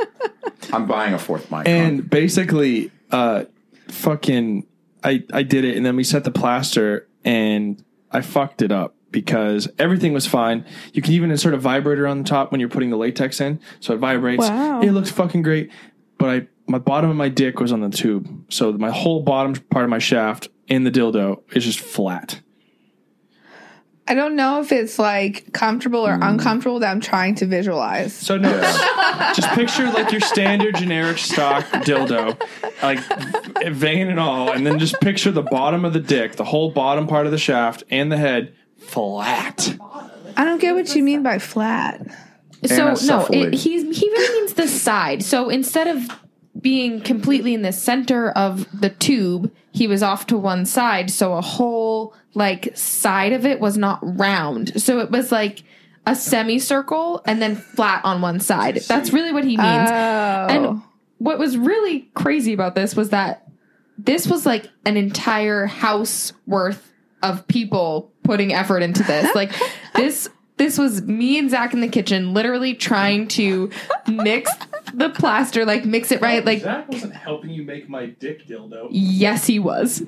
I'm buying a fourth mic. and basically uh fucking I I did it and then we set the plaster and I fucked it up because everything was fine. You can even insert a vibrator on the top when you're putting the latex in, so it vibrates. Wow. It looks fucking great. But I my bottom of my dick was on the tube. So my whole bottom part of my shaft in the dildo is just flat. I don't know if it's like comfortable or hmm. uncomfortable that I'm trying to visualize. So no, just picture like your standard generic stock dildo, like vein and all, and then just picture the bottom of the dick, the whole bottom part of the shaft and the head flat. I don't get what you mean by flat. So no, Anencephaly. it, he's he really means the side. So instead of being completely in the center of the tube, he was off to one side. So a whole like side of it was not round. So it was like a semicircle and then flat on one side. That's really what he means. Oh. And what was really crazy about this was that this was like an entire house worth of people putting effort into this. Like this this was me and Zach in the kitchen literally trying to mix the plaster, like mix it right. Like Zach wasn't helping you make my dick dildo. yes, he was.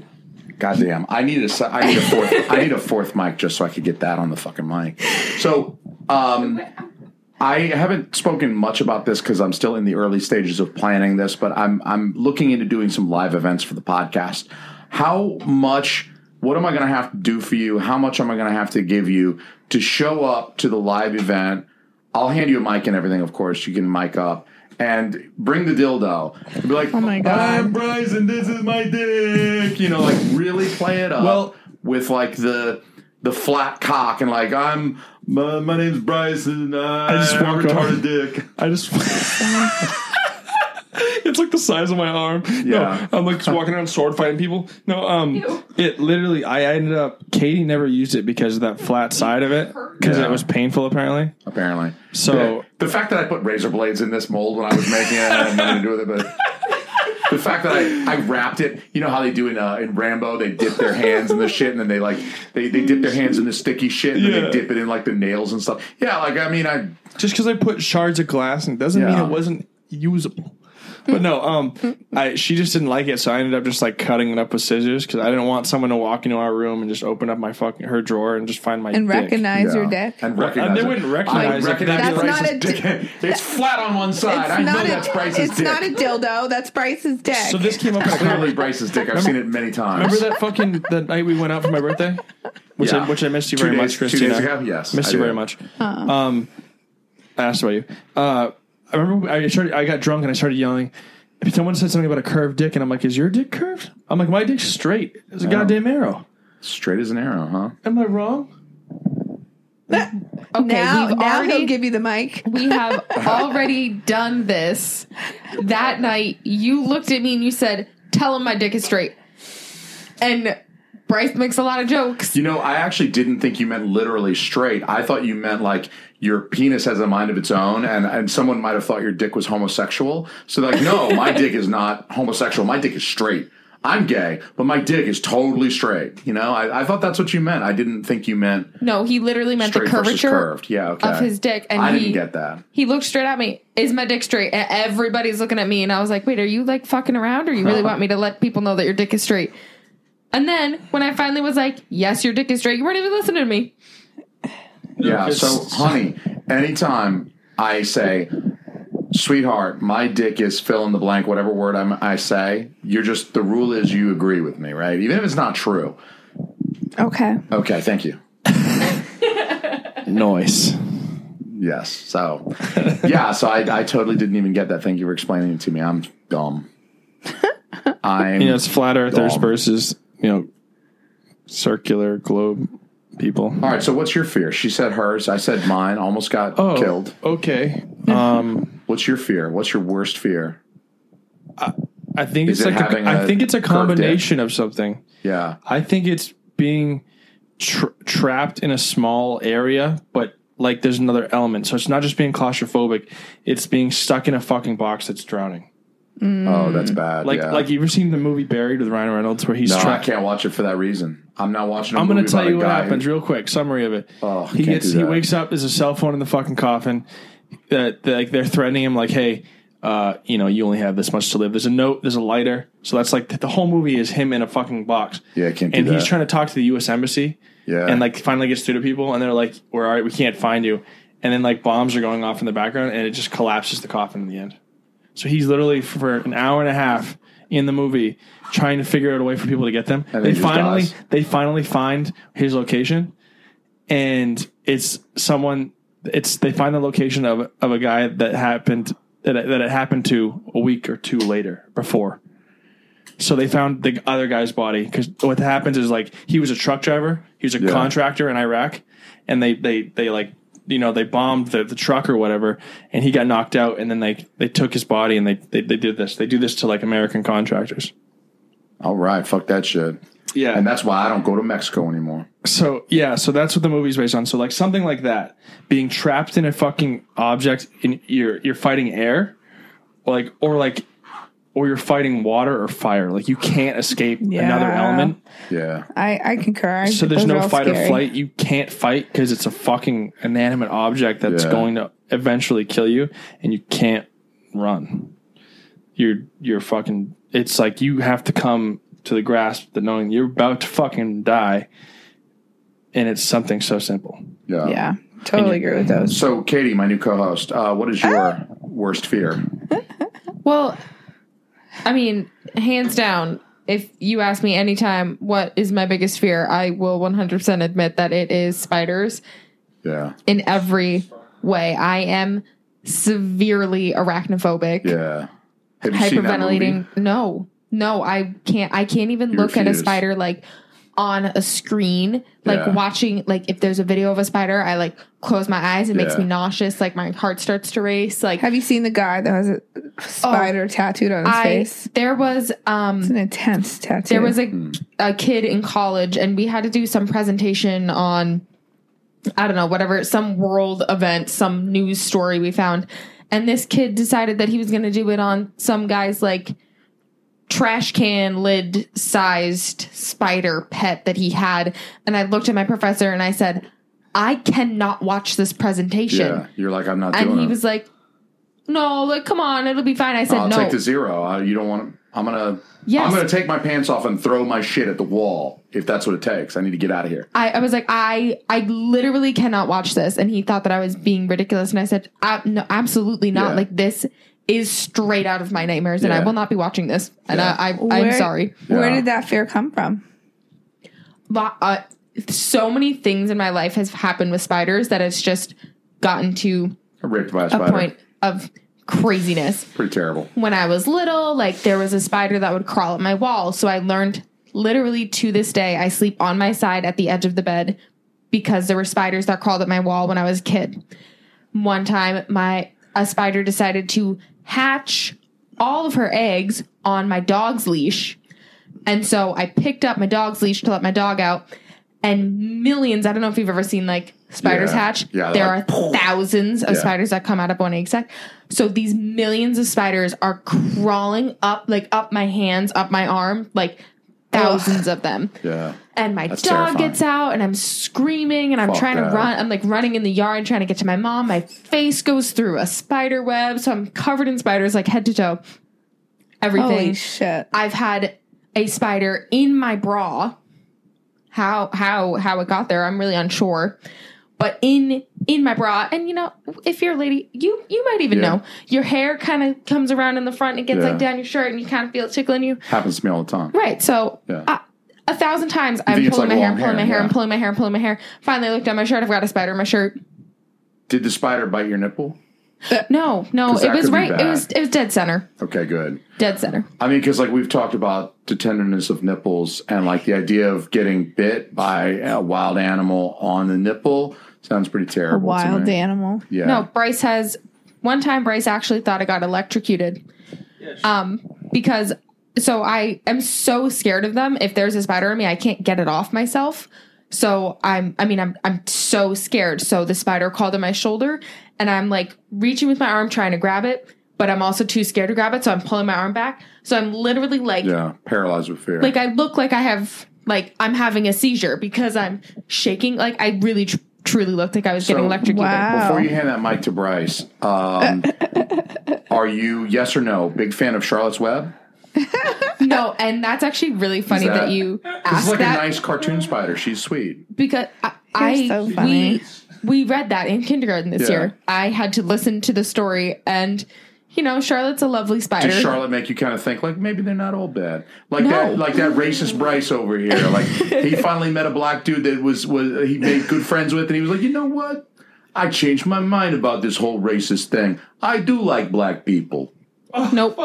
Goddamn! I need a I need a fourth I need a fourth mic just so I could get that on the fucking mic. So, um, I haven't spoken much about this because I'm still in the early stages of planning this, but I'm I'm looking into doing some live events for the podcast. How much? What am I going to have to do for you? How much am I going to have to give you to show up to the live event? I'll hand you a mic and everything, of course. You can mic up and bring the dildo. And be like, Oh my God. I'm Bryson. This is my dick. You know, like really play it up. Well- with like the the flat cock and like I'm my, my name's Bryson. I, just want walk a over. retarded dick. I just. it's like the size of my arm. Yeah. No, I'm like just walking around sword fighting people. No, um, it literally. I ended up. Katie never used it because of that flat side of it because Yeah. it was painful apparently. Apparently. So- the, the fact that I put razor blades in this mold when I was making it I had nothing to do with it, but. The fact that I, I wrapped it, you know how they do in uh, in Rambo, they dip their hands in the shit and then they like they, they dip their hands in the sticky shit and then Yeah. they dip it in like the nails and stuff. Yeah, like I mean I Just because I put shards of glass and doesn't mean Yeah. it wasn't usable. But no, um, I she just didn't like it, so I ended up just like cutting it up with scissors because I didn't want someone to walk into our room and just open up my fucking her drawer and just find my and dick. recognize your dick. And recognize they it. wouldn't recognize I it. recognize That's Bryce's not a dick. It's flat on one side. I know that's a, Bryce's it's dick. not a dildo. That's Bryce's dick. So this came up in a Clearly comment. Bryce's dick. I've seen it many times. Remember that fucking the night we went out for my birthday, which Yeah. I which I missed you Two very days- much, two Christina. days ago? Yes, missed I you do. very much. Um, I asked about you. Uh, I remember I started. I got drunk and I started yelling. Someone said something about a curved dick, and I'm like, "Is your dick curved?" I'm like, "My dick's straight. It's a goddamn arrow." Straight as an arrow, huh? Am I wrong? Okay, now, we've now already he'll give you the mic. we have already done this. That night, you looked at me and you said, "Tell him my dick is straight." And Bryce makes a lot of jokes. You know, I actually didn't think you meant literally straight. I thought you meant like your penis has a mind of its own, and, and someone might have thought your dick was homosexual. So, like, no, my dick is not homosexual. My dick is straight. I'm gay, but my dick is totally straight. You know, I, I thought that's what you meant. I didn't think you meant No, he literally meant the curvature curved. Yeah, okay. of his dick, and I he didn't get that. he looked straight at me. Is my dick straight? And everybody's looking at me, and I was like, "Wait, are you like fucking around, or you really want me to let people know that your dick is straight?" And then when I finally was like, "Yes, your dick is straight," you weren't even listening to me. Yeah. So, honey, anytime I say, sweetheart, my dick is fill in the blank, whatever word I'm, I say, you're just, the rule is you agree with me, right? Even if it's not true. Okay. Okay. Thank you. Noise. Yes. So, yeah. So I, I totally didn't even get that. Thank you for explaining it to me. I'm dumb. I'm. You know, it's flat earthers Dumb. versus you know circular globe people. all right. So, what's your fear? She said hers. I said mine. Almost got Oh, killed. Okay. Um, What's your fear? What's your worst fear? I think Is it's it like having a, I a think it's a combination of something. Yeah. I think it's being tra- trapped in a small area, but like there's another element. So it's not just being claustrophobic; it's being stuck in a fucking box that's drowning. Oh, that's bad. Like, yeah. like you ever seen the movie Buried with Ryan Reynolds, where he's no, I can't watch it for that reason. I'm not watching. i I'm going to tell you what happens Who, real quick. Summary of it. Oh, he gets he wakes up. There's a cell phone in the fucking coffin. That like they're threatening him, like, hey, uh, you know, you only have this much to live. There's a note. There's a lighter. So that's like the whole movie is him in a fucking box. Yeah, I can't do And he's trying to talk to the U.S. embassy. Yeah. And like finally gets through to people, and they're like, "We're all right. We can't find you." And then like bombs are going off in the background, and it just collapses the coffin in the end. So he's literally for an hour and a half in the movie trying to figure out a way for people to get them. And they he just finally dies. they finally find his location, and it's someone. It's they find the location of of a guy that happened that it- that it happened to a week or two later before. So they found the other guy's body because what happens is like he was a truck driver, he was a Yeah. contractor in Iraq, and they they they like you know they bombed the, the truck or whatever, and he got knocked out, and then they they took his body and they, they they did this. They do this to like American contractors. All right, fuck that shit. Yeah, And that's why I don't go to Mexico anymore. So yeah, so that's what the movie's based on. So like something like that, being trapped in a fucking object, in you're you're fighting air, or like or like, or you're fighting water or fire. Like you can't escape another element. Yeah. I, I concur. I So there's those no all fight or flight. You can't fight because it's a fucking inanimate object that's Yeah. going to eventually kill you, and you can't run. You're you're fucking. It's like you have to come to the grasp that knowing you're about to fucking die, and it's something so simple. Yeah. Yeah, totally agree with those. So, Katie, my new co-host, uh, what is your Ah. worst fear? Well, I mean, hands down, if you ask me anytime what is my biggest fear, I will 100% admit that it is spiders Yeah. in every way. I am severely arachnophobic, Yeah. Have you hyperventilating. No, no, I can't. I can't even look at a spider like on a screen, like Yeah. watching. Like if there's a video of a spider, I like close my eyes. It makes Yeah. me nauseous. Like my heart starts to race. Like Have you seen the guy that has a spider tattooed on his I, face? there was um It's an intense tattoo. there was a, Hmm. a kid in college and we had to do some presentation on i don't know whatever some world event some news story we found and this kid decided that he was going to do it on some guy's like trash can lid sized spider pet that he had and i looked at my professor and i said i cannot watch this presentation Yeah. You're like, I'm not and doing he it. was like no, like, come on, it'll be fine. I said, I'll no. take the zero. Uh, you don't want to. I'm gonna. Yes. I'm gonna take my pants off and throw my shit at the wall if that's what it takes. I need to get out of here. I, I was like, I, I literally cannot watch this. And he thought that I was being ridiculous. And I said, uh, no, absolutely not. Yeah. Like, this is straight out of my nightmares, and I will not be watching this. And Yeah. I, I, I'm Where- sorry. Where did that fear come from? But, uh, so many things in my life has happened with spiders that it's just gotten to Ripped by a a point of craziness. Pretty terrible. when I was little, like there was a spider that would crawl up my wall. So I learned literally to this day, I sleep on my side at the edge of the bed because there were spiders that crawled up my wall when I was a kid. One time, my a spider decided to hatch all of her eggs on my dog's leash. And so I picked up my dog's leash to let my dog out. And millions, I don't know if you've ever seen like spiders Yeah. hatch. Yeah, there they're are thousands of Yeah. spiders that come out of one egg sac. So these millions of spiders are crawling up, like up my hands, up my arm, like thousands of them. Yeah. And my That's dog terrifying. gets out and I'm screaming and I'm Fuck trying to that. run. I'm like running in the yard trying to get to my mom. My face goes through a spider web. So I'm covered in spiders like head to toe. Everything. Holy shit. I've had a spider in my bra. How how how it got there, I'm really unsure. But in in my bra, and you know, if you're a lady, you you might even Yeah. know your hair kind of comes around in the front and gets Yeah. like down your shirt, and you kind of feel it tickling you. Happens to me all the time. Right. So Yeah. uh, a thousand times I'm pulling like my hair, long I'm pulling my hair, I'm pulling my hair, I'm pulling my hair. Finally, I looked down my shirt. I've got a spider in my shirt. Did the spider bite your nipple? No, no, it was right. It was it was dead center. Okay, good. Dead center. I mean, because like we've talked about the tenderness of nipples and like the idea of getting bit by a wild animal on the nipple sounds pretty A terrible. to wild me. animal. Yeah. No, Bryce has one time Bryce actually thought I got electrocuted. Um because so I am so scared of them. If there's a spider on me, I can't get it off myself. So I'm I mean I'm I'm so scared. So the spider crawled on my shoulder and I'm like reaching with my arm trying to grab it, but I'm also too scared to grab it, so I'm pulling my arm back. So I'm literally like Yeah, paralyzed with fear. like I look like I have like I'm having a seizure because I'm shaking. Like I really tr- truly looked like I was getting So- electrocuted. Wow. Before you hand that mic to Bryce, um, are you yes or no big fan of Charlotte's Web? No, and that's actually really funny that- that, you This is asked like that a nice cartoon spider. She's sweet. because I, I so funny. we we read that in kindergarten this Yeah. year. I had to listen to the story, and you know Charlotte's a lovely spider. Does Charlotte make you kind of think like maybe they're not all bad? Like No. that, like that racist Bryce over here. Like he finally met a black dude that was was he made good friends with, and he was like, you know what? I changed my mind about this whole racist thing. I do like black people. Oh, nope,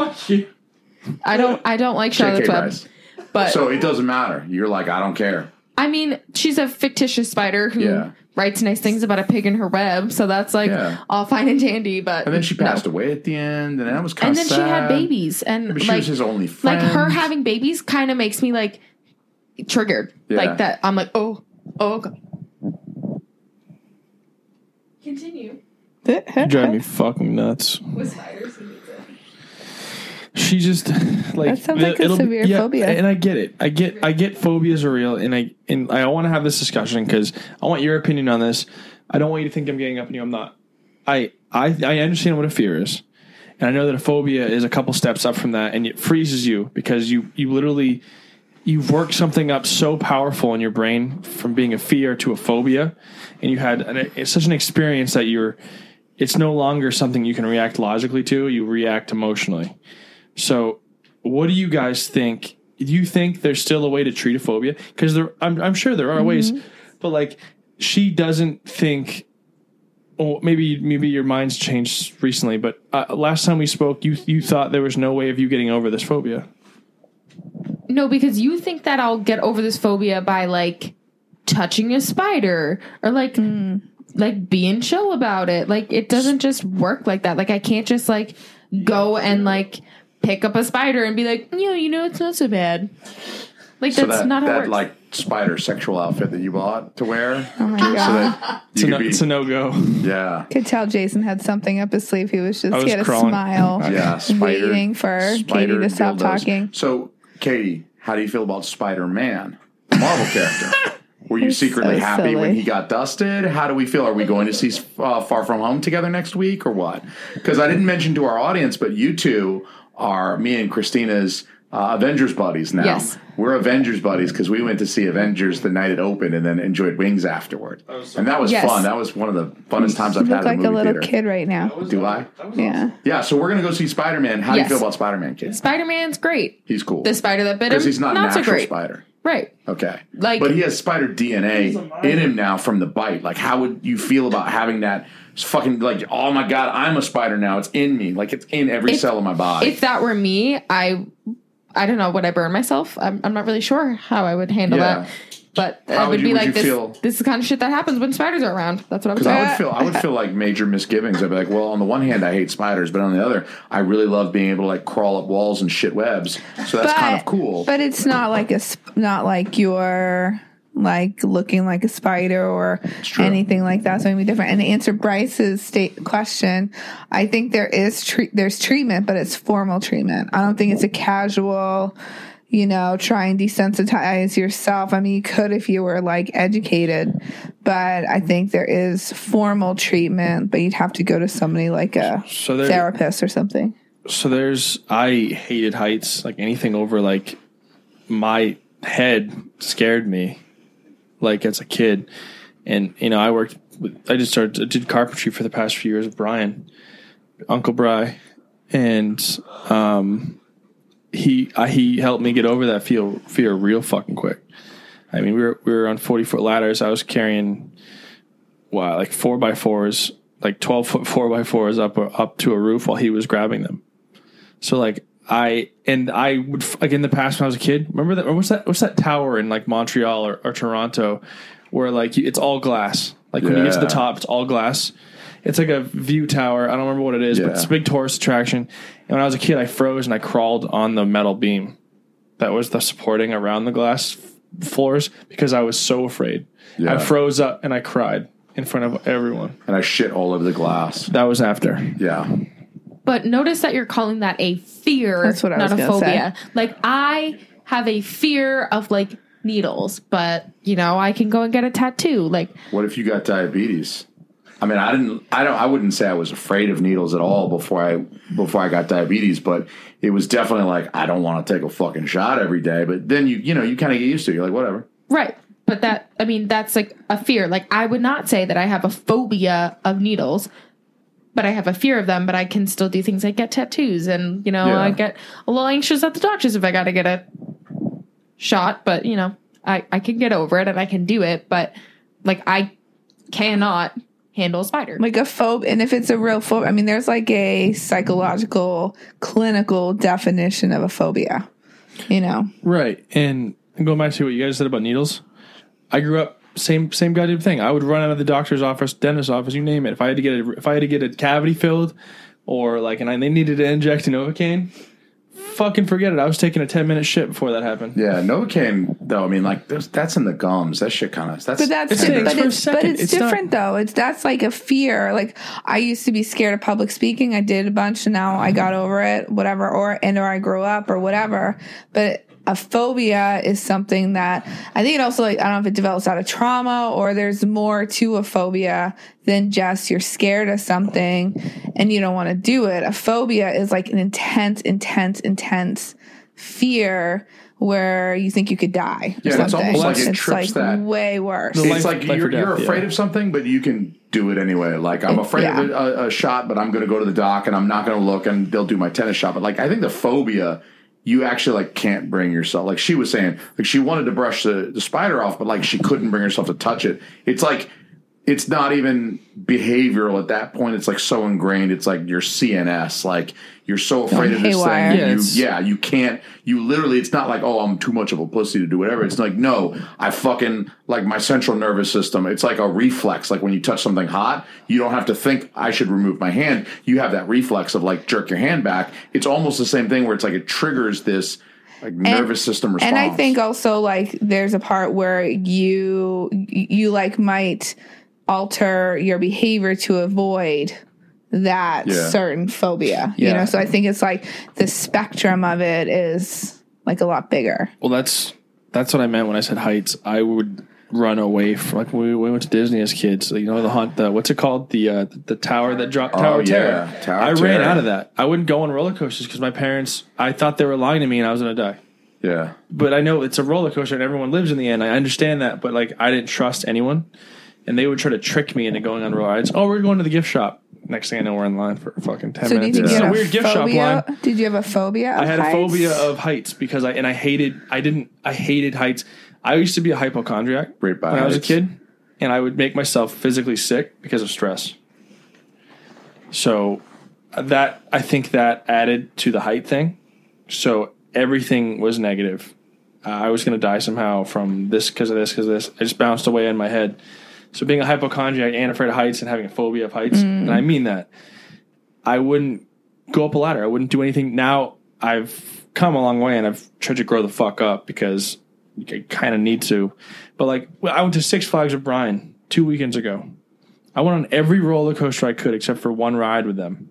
I don't. I don't like Charlotte's JK Web, but So it doesn't matter. You're like, I don't care. I mean she's a fictitious spider who Yeah. Writes nice things about a pig in her web, so that's like Yeah. all fine and dandy. But And then she no. passed away at the end, and that was kind and of then she had babies, and But she like was his only friend. like her having babies kind of makes me like triggered Yeah. like that i'm like oh oh God. continue You drive me fucking nuts. with spiders She just like That sounds like a severe phobia. and I get it. I get I get phobias are real, and I and I want to have this discussion because I want your opinion on this. I don't want you to think I'm getting up on you. I'm not. I I I understand what a fear is, and I know that a phobia is a couple steps up from that, and it freezes you because you you literally you've worked something up so powerful in your brain from being a fear to a phobia, and you had an, it's such an experience that you're. It's no longer something you can react logically to. You react emotionally. So, what do you guys think? Do you think there's still a way to treat a phobia? Because there, I'm, I'm sure there are ways, but like she doesn't think. Oh, maybe maybe your mind's changed recently, but uh, last time we spoke, you you thought there was no way of you getting over this phobia. no because you think that i'll get over this phobia by like touching a spider or like like being chill about it like it doesn't just work like that like i can't just like go and like pick up a spider and be like you know you know it's not so bad like so that's that, not how it that works like spider sexual outfit that you bought to wear. Oh my god. that It's a, no, be, it's a no go. yeah, Could tell Jason had something up his sleeve. He was just I was he had a smile. yeah. Spider, Waiting for Katie to stop dildos. talking. So, Katie, how do you feel about Spider Man, Marvel character? Were you It's secretly so happy when he got dusted? How do we feel? Are we going to see uh, Far From Home together next week or what? Because I didn't mention to our audience, but you two are me and Christina's uh, Avengers buddies now. Yes. We're Avengers buddies because we went to see Avengers the night it opened and then enjoyed Wings afterward. and that was Yes. fun. That was one of the funnest times I've look had like in a a movie little theater. kid right now. Do I? Yeah. Yeah, so we're going to go see Spider Man. How Yes. do you feel about Spider Man, kid? Spider Man's great. He's cool. The spider that bit him, Because he's not, a so natural great. spider. Right. Okay. Like- but he has spider DNA in him now from the bite. Like, how would you feel about having that fucking, like, oh my God, I'm a spider now. It's in me. Like, it's in every If- cell of my body. If that were me, I I don't know, would I burn myself? I'm, I'm not really sure how I would handle Yeah. that. But I would would be like this. feel? This is the kind of shit that happens when spiders are around. That's what I would I would feel, I would feel like major misgivings. I'd be like, well, on the one hand, I hate spiders, but on the other, I really love being able to like crawl up walls and shit webs. So that's kind of cool. But it's not like a not like you're like looking like a spider or anything like that. So it'd be different. And to answer Bryce's state question, I think there is tre- there's treatment, but it's formal treatment. I don't think it's a casual. You know, try and desensitize yourself. I mean, you could if you were like educated, but I think there is formal treatment, but you'd have to go to somebody like a So there, therapist or something. so there's I hated heights. Like anything over like my head scared me. Like as a kid, and you know I worked. With, I just started I did carpentry for the past few years with Brian, Uncle Bry, and um, he I, he helped me get over that fear fear real fucking quick. I mean, we were we were on forty foot ladders. I was carrying wow, like four by fours, like twelve foot four by fours up up to a roof while he was grabbing them. So like I and I would like in the past when I was a kid. Remember that? Or what's that? What's that tower in like Montreal or, or Toronto, where like it's all glass. Like when you get to the Yeah. top, it's all glass. It's like a view tower. I don't remember what it is, but it's a Yeah. big tourist attraction. And when I was a kid, I froze and I crawled on the metal beam that was the supporting around the glass f- floors because I was so afraid. Yeah. I froze up and I cried in front of everyone. and I shit all over the glass. That was after. Yeah. But notice that you're calling that a fear, That's what I not was a gonna say. phobia. Like I have a fear of like needles, but you know I can go and get a tattoo. Like What if you got diabetes? I mean, I didn't. I don't. I wouldn't say I was afraid of needles at all before I before I got diabetes, but it was definitely like I don't want to take a fucking shot every day. But then you you know you kind of get used to. it. You're like whatever. right, but that I mean that's like a fear. Like I would not say that I have a phobia of needles. But I have a fear of them, but I can still do things like get tattoos and, you know, Yeah. I get a little anxious at the doctors if I got to get a shot, but, you know, I, I can get over it and I can do it, but like I cannot handle a spider. like a phobe and if it's a real phobe i mean there's like a psychological clinical definition of a phobia you know Right. And going back to what you guys said about needles, I grew up same same goddamn thing. I would run out of the doctor's office, dentist's office, you name it. If I had to get a, if I had to get a cavity filled, or like, and I, they needed to inject an Novocaine, fucking forget it. I was taking a ten minute shit before that happened. Yeah, Novocaine though. I mean, like that's in the gums. That shit kind of. That's but that's It di- but it's but second. it's, It's not- different though it's that's like a fear like i used to be scared of public speaking i did a bunch and now i got over it whatever or and or i grew up or whatever but a phobia is something that I think it also like I don't know if it develops out of trauma or there's more to a phobia than just you're scared of something and you don't want to do it. A phobia is like an intense, intense, intense fear where you think you could die. or Yeah, it's something. almost like it it's trips like that- way worse. The it's life- like life you're, death, you're afraid yeah. of something, but you can do it anyway. Like I'm afraid Yeah. of a, a, a shot, but I'm going to go to the doc and I'm not going to look, and they'll do my tetanus shot. But like I think the phobia, you actually like can't bring yourself. Like she was saying, like she wanted to brush the, the spider off, but like she couldn't bring herself to touch it. It's like it's not even behavioral at that point. It's like so ingrained. It's like your CNS. Like you're so afraid of this haywire. thing. Yeah, you, yeah, you can't. You literally. It's not like oh, I'm too much of a pussy to do whatever. It's like no, I fucking like my central nervous system. It's like a reflex. Like when you touch something hot, you don't have to think I should remove my hand. You have that reflex of like jerk your hand back. It's almost the same thing where it's like it triggers this like nervous system response. And I think also like there's a part where you you like might alter your behavior to avoid that Yeah. certain phobia. You know, so I think it's like the spectrum of it is like a lot bigger. Well, that's that's what I meant when I said heights. I would run away from like we, we went to Disney as kids. You know the hunt, the what's it called? The uh, the tower that dropped Tower of yeah. Terror. Tower I of ran out of that. I wouldn't go on roller coasters because my parents. I thought they were lying to me and I was gonna die. Yeah. But I know it's a roller coaster and everyone lives in the end. I understand that, but like I didn't trust anyone, and they would try to trick me into going on rides. Oh, we're going to the gift shop. Next thing I know, we're in line for fucking ten So did minutes. you It's get a a weird gift shop phobia? line. Did you have a phobia? Of I had a phobia of heights because I and I hated I didn't I hated heights. I used to be a hypochondriac Right by when I was a kid, and I would make myself physically sick because of stress. So that I think that added to the height thing. So everything was negative. Uh, I was going to die somehow from this because of this because of this. I just bounced away in my head. So being a hypochondriac and afraid of heights and having a phobia of heights, and I mm. mean that, I wouldn't go up a ladder. I wouldn't do anything. Now I've come a long way and I've tried to grow the fuck up because I kind of need to. But like, I went to Six Flags with Brian two weekends ago. I went on every roller coaster I could except for one ride with them.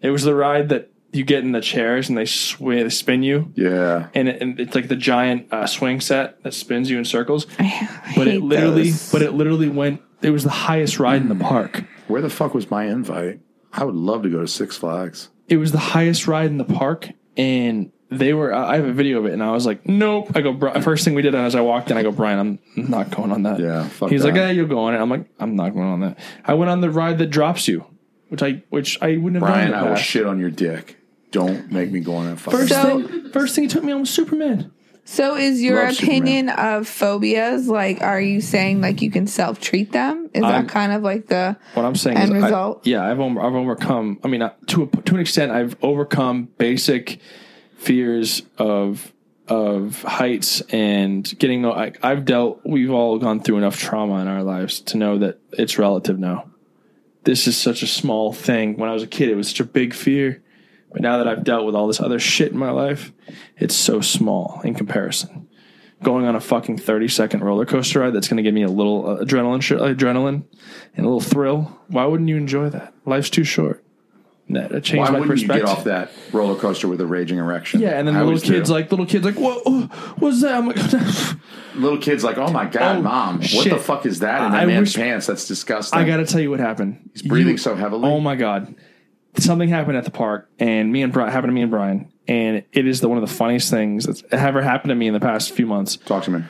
It was the ride that you get in the chairs and they swing, they spin you, Yeah. and, it, and it's like the giant uh, swing set that spins you in circles. I But it literally, those. but it literally went. It was the highest ride in the park. Where the fuck was my invite? I would love to go to Six Flags. it was the highest ride in the park and they were i have a video of it and i was like nope i go "Bri-" first thing we did as i walked in i go brian i'm not going on that Yeah, fuck he's like that. yeah you'll go on it i'm like i'm not going on that i went on the ride that drops you which i which i wouldn't have Brian, done I will shit on your dick. Don't make me go on that fucking. first So- thing first thing he took me on was superman So is your Love opinion of phobias like are you saying like you can self treat them? Is I'm- that kind of like the what i'm saying End is I- result? yeah i've, over, I've overcome i mean uh, to, a, to an extent i've overcome basic fears of of heights and getting I, I've dealt we've all gone through enough trauma in our lives to know that it's relative now. This is such a small thing. When I was a kid it was such a big fear. But now that I've dealt with all this other shit in my life, it's so small in comparison. Going on a fucking 30 second roller coaster ride that's going to give me a little uh, adrenaline sh- adrenaline and a little thrill. Why wouldn't you enjoy that? Life's too short. That, that changed Why my wouldn't you perspective. get off that roller coaster with a raging erection? Yeah, and then I little always kids do. like little kids like what? oh, What's that? I'm like, little kids like, oh my god, Oh, mom, what shit. the fuck is that in that I man's wish- pants? That's disgusting. I got to tell you what happened. He's breathing so heavily. Oh my god, something happened at the park, and me and Brian happened to me and Brian, and it is the one of the funniest things that's ever happened to me in the past few months. Talk to me.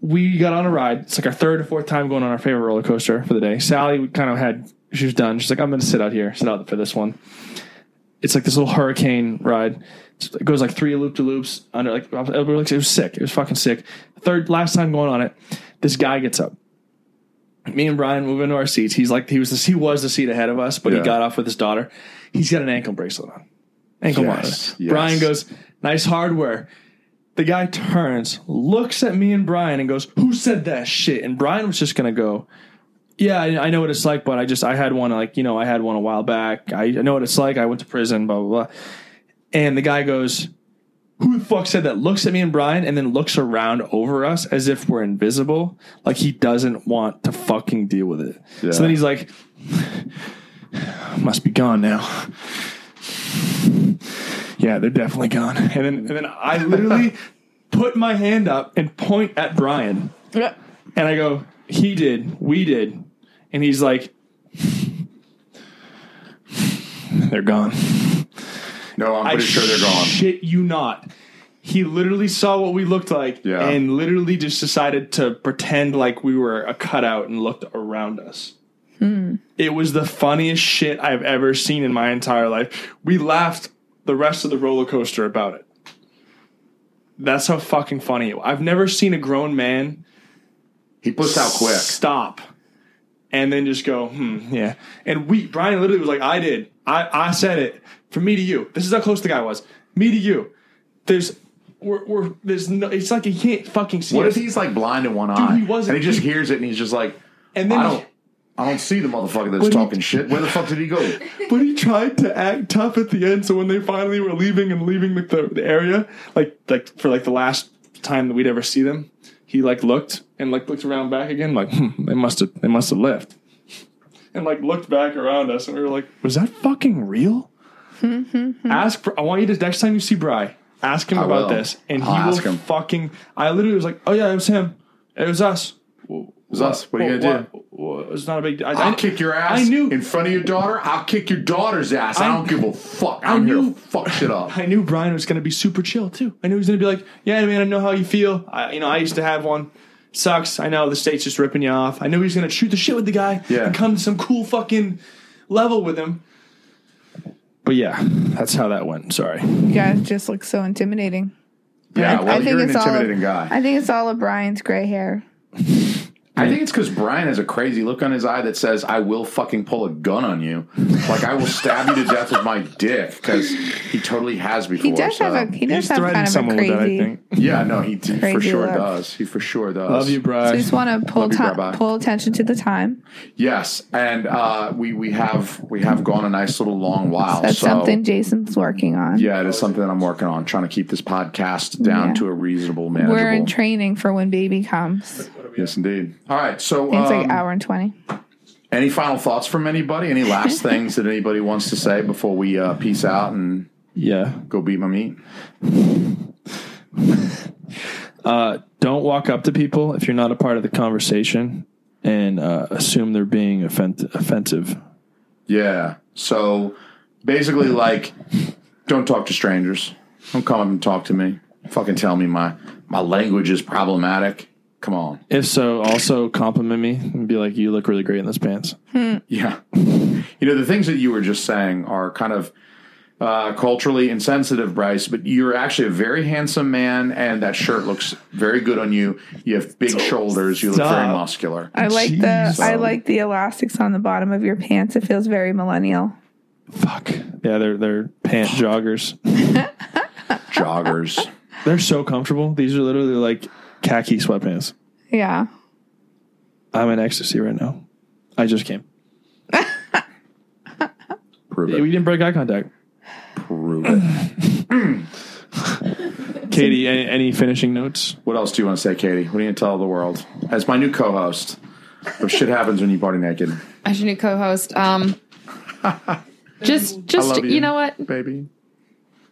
we got on a ride. It's like our third or fourth time going on our favorite roller coaster for the day. Sally we kind of had she was done. She's like, I'm going to sit out here, sit out for this one. It's like this little hurricane ride. It goes like three loop to loops under like it was sick. It was fucking sick. Third last time going on it, this guy gets up. Me and Brian move into our seats. He's like he was the he was the seat ahead of us, but Yeah. he got off with his daughter. He's got an ankle bracelet on. Ankle Yes, monitor. yes. Brian goes, nice hardware. The guy turns, looks at me and Brian, and goes, "Who said that shit?" And Brian was just gonna go, "Yeah, I, I know what it's like, but I just I had one like you know I had one a while back. I, I know what it's like. I went to prison, blah blah blah." And the guy goes, "Who the fuck said that?" Looks at me and Brian, and then looks around over us as if we're invisible, like he doesn't want to fucking deal with it. Yeah. So then he's like, "Must be gone now." Yeah, they're definitely gone. And then and then I literally put my hand up and point at Brian. And I go, he did, we did. And he's like, they're gone. No, I'm I pretty sure they're gone. Shit you not. He literally saw what we looked like Yeah. and literally just decided to pretend like we were a cutout and looked around us. It was the funniest shit I've ever seen in my entire life. We laughed the rest of the roller coaster about it. That's how fucking funny it was. I've never seen a grown man He puts out quick. stop and then just go, hmm, yeah. And we, Brian literally was like, I did. I, I said it from me to you. This is how close the guy was. Me to you. There's, we're, we're there's no, it's like he can't fucking see What us. if he's like blind in one eye? he wasn't. And he just He- hears it and he's just like, and then I don't, I don't see the motherfucker that's But he- talking shit. Where the fuck did he go? But he tried to act tough at the end. So when they finally were leaving and leaving like the, the area, like like for like the last time that we'd ever see them, he like looked and like looked around back again, like hmm, they must have they must have left, and like looked back around us, and we were like, was that fucking real? Ask. I want you to next time you see Bry, ask him I about will. this, and he I'll will ask him. fucking. I literally was like, oh yeah, it was him, it was us. It's us. What are you gonna do? It's not a big. I, I'll I- kick your ass I knew. in front of your daughter. I'll kick your daughter's ass. I, I- don't give a fuck. I'm here knew- to fuck shit up. I knew Brian was going to be super chill too. I knew he was going to be like, "Yeah, man, I know how you feel. I, you know, I used to have one. Sucks. I know the state's just ripping you off. I knew he was going to shoot the shit with the guy Yeah. and come to some cool fucking level with him." But yeah, that's how that went. Sorry. You guys just look so intimidating. Yeah, well, you're an all of- intimidating guy. I think it's all of Brian's gray hair. I think it's because Brian has a crazy look on his eye that says, "I will fucking pull a gun on you, like I will stab you to death with my dick." Because he totally has before. He does so. have a he does He's have kind of a someone with that, I think. yeah, no, he, he for sure look. does. He for sure does. Love you, So Brian. you just want to pull Love you, pull attention to the time. Yes, and uh, we we have we have gone a nice little long while. That's so something Jason's working on. yeah, it is something that I'm working on, trying to keep this podcast down Yeah. to a reasonable, manageable. We're in training for when baby comes. Yes, indeed. All right, so It's um, like hour and twenty. any final thoughts from anybody? Any last things that anybody wants to say before we uh, peace out and yeah. go beat my meat? Uh, don't walk up to people if you're not a part of the conversation and uh, assume they're being offent- offensive. Yeah. So basically, like, don't talk to strangers. Don't come up and talk to me. Fucking tell me my my language is problematic. Come on. If so, also compliment me and be like, "You look really great in those pants." Yeah. You know, the things that you were just saying are kind of uh, culturally insensitive, Bryce, but you're actually a very handsome man, and that shirt looks very good on you. You have big shoulders. You look very Stop. muscular. I like the Jeez. I like the elastics on the bottom of your pants. It feels very millennial. Fuck. Yeah, they're they're pant joggers. Joggers. They're so comfortable. These are literally like khaki sweatpants. Yeah. I'm in ecstasy right now. I just came. Prove We didn't break eye contact. Prove it. Katie, any, any finishing notes? What else do you want to say, Katie? What do you going to tell the world? As my new co host of Shit Happens When You Party Naked. As your new co-host, um, just just you. you. know what? Baby.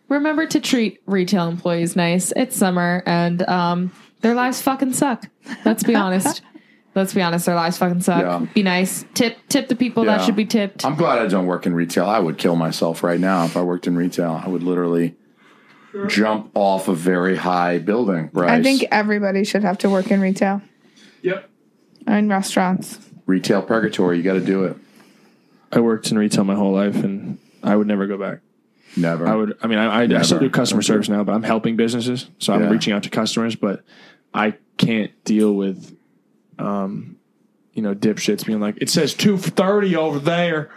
Remember to treat retail employees nice. It's summer, and um, their lives fucking suck. Let's be honest. Let's be honest. Their lives fucking suck. Yeah. Be nice. Tip tip the people that should be tipped. I'm glad I don't work in retail. I would kill myself right now if I worked in retail. I would literally jump off a very high building. Bryce. I think everybody should have to work in retail Yep. in restaurants. retail purgatory. You got to do it. I worked in retail my whole life, and I would never go back. Never. I would. I mean, I, I, I still do customer service now, but I'm helping businesses, so I'm Yeah. reaching out to customers. But I can't deal with, um, you know, dipshits being like, "It says two for thirty over there."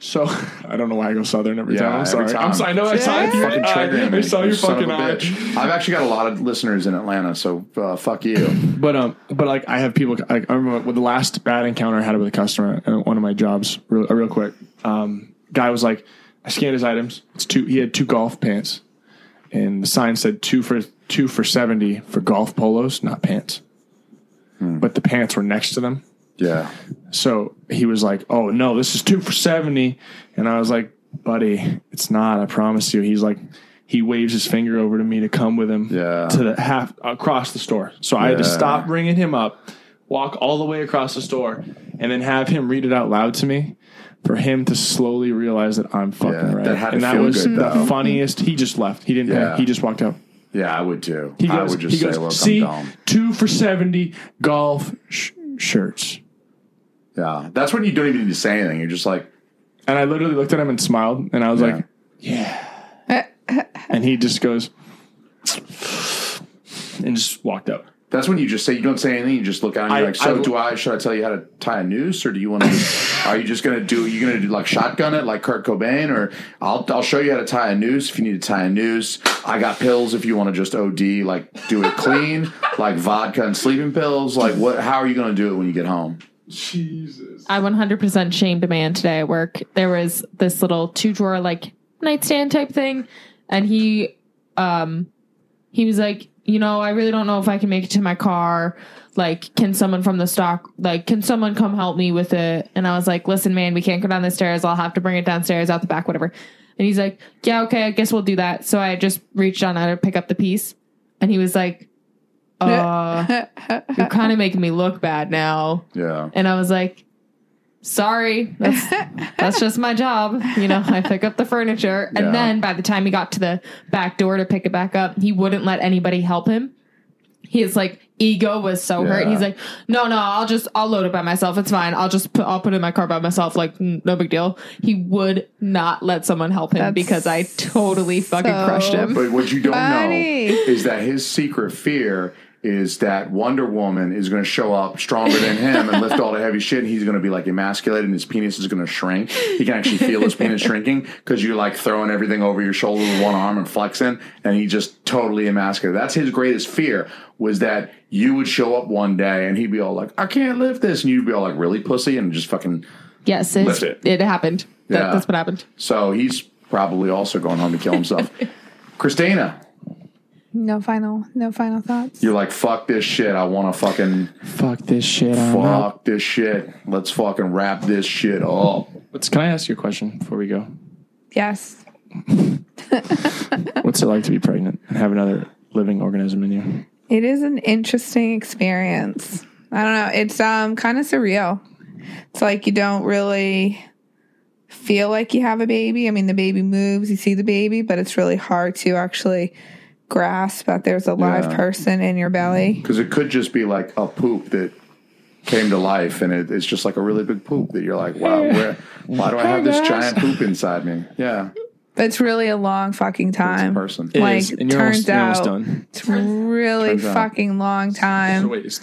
So I don't know why I go southern every Yeah, time. I'm every sorry. time. I'm sorry. I know I saw Yeah. your fucking eye. I saw You your fucking eye. bitch. I've actually got a lot of listeners in Atlanta, so uh, fuck you. But um, but like I have people. Like, I remember with the last bad encounter I had with a customer at one of my jobs. Real, uh, real quick, um, guy was like, I scanned his items. It's two. He had two golf pants, and the sign said two for two for seventy for golf polos, not pants. Hmm. But the pants were next to them. Yeah. So he was like, "Oh no, this is two for 70. and I was like, "Buddy, it's not. I promise you." He's like, he waves his finger over to me to come with him Yeah. to the half across the store. So I had to stop bringing him up, walk all the way across the store, and then have him read it out loud to me. For him to slowly realize that I'm fucking Yeah, right, that and that was good, the funniest. He just left. He didn't. Pay. He just walked out. Yeah, I would too. He I would just he say, goes. look, See, I'm dumb. two for seventy golf sh- shirts. Yeah. That's when you don't even need to say anything. You're just like, And I literally looked at him and smiled, and I was Yeah. like, "Yeah." and he just goes and just walked out. that's when you just say, you don't say anything. You just look at him. You're I- like, so I- do I, should I tell you how to tie a noose or do you want to, are you just going to do, you going to do like shotgun it like Kurt Cobain or I'll, I'll show you how to tie a noose if you need to tie a noose. I got pills if you want to just OD, like do it clean, like vodka and sleeping pills. Like what, how are you going to do it when you get home? Jesus. I 100% shamed a man today at work. There was this little two drawer like nightstand type thing, and he, um, he was like, you know, I really don't know if I can make it to my car. Like, can someone from the stock, like, can someone come help me with it? And I was like, listen, man, we can't go down the stairs. I'll have to bring it downstairs, out the back, whatever. And he's like, yeah, okay, I guess we'll do that. So I just reached on out to pick up the piece, and he was like, uh, you're kind of making me look bad now. Yeah. And I was like, sorry, that's that's just my job. You know, I pick up the furniture. Yeah. And then by the time he got to the back door to pick it back up, he wouldn't let anybody help him. His like ego was so hurt. He's like, no, no, I'll just I'll load it by myself. It's fine. I'll just put I'll put it in my car by myself. Like no big deal. He would not let someone help him That's because I totally fucking so crushed him. But what you don't Funny. know is that his secret fear is that Wonder Woman is going to show up stronger than him and lift all the heavy shit. And he's going to be like emasculated, and his penis is going to shrink. He can actually feel his penis shrinking because you're like throwing everything over your shoulder with one arm and flexing, and he just totally emasculated. That's his greatest fear was that you would show up one day and he'd be all like, "I can't lift this," and you'd be all like, "Really, pussy?" and just fucking. Yes, Lift it. it happened. That, Yeah. That's what happened. So he's probably also going home to kill himself. Christina, No final, no final thoughts. you're like, "Fuck this shit. I want to fucking." Fuck this shit. I'm. Fuck this shit. Let's fucking wrap this shit up. What's, can I ask you a question before we go? Yes. What's it like to be pregnant and have another living organism in you? It is an interesting experience. I don't know. It's um kind of surreal. It's like you don't really feel like you have a baby. I mean, the baby moves, you see the baby, but it's really hard to actually grasp that there's a live Yeah. person in your belly. Mm-hmm. Because it could just be like a poop that came to life and it, it's just like a really big poop that you're like, wow, where, why do I have this giant poop inside me? Yeah. It's really a long fucking It's a time. person. It Like, is, and you're turns almost, you're almost out- done. It's really Turns out. fucking long So time. wait, it's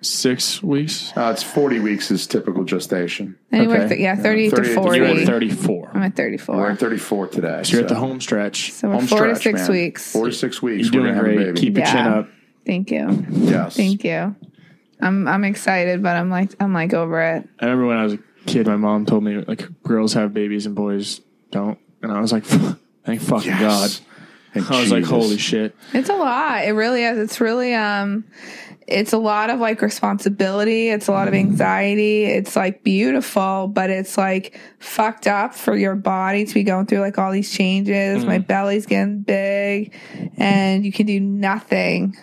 36 weeks? Uh, it's 40 weeks is typical gestation. Anywhere, okay. th- yeah, 30 38 to to 40. You're at 34. I'm at 34. We're at 34 today. So you're at the home stretch. So we're home four to six man. weeks. Four to six weeks. You're doing gonna have a great. baby. Keep your chin up. Thank you. yes. Thank you. I'm I'm excited, but I'm like I'm like over it. I remember when I was a kid, my mom told me like girls have babies and boys don't, and I was like, thank fucking Yes. god. Thank I was like, holy shit. It's a lot. It really is. It's really um it's a lot of like responsibility. It's a lot of anxiety. It's like beautiful, but it's like fucked up for your body to be going through like all these changes. My belly's getting big and you can do nothing.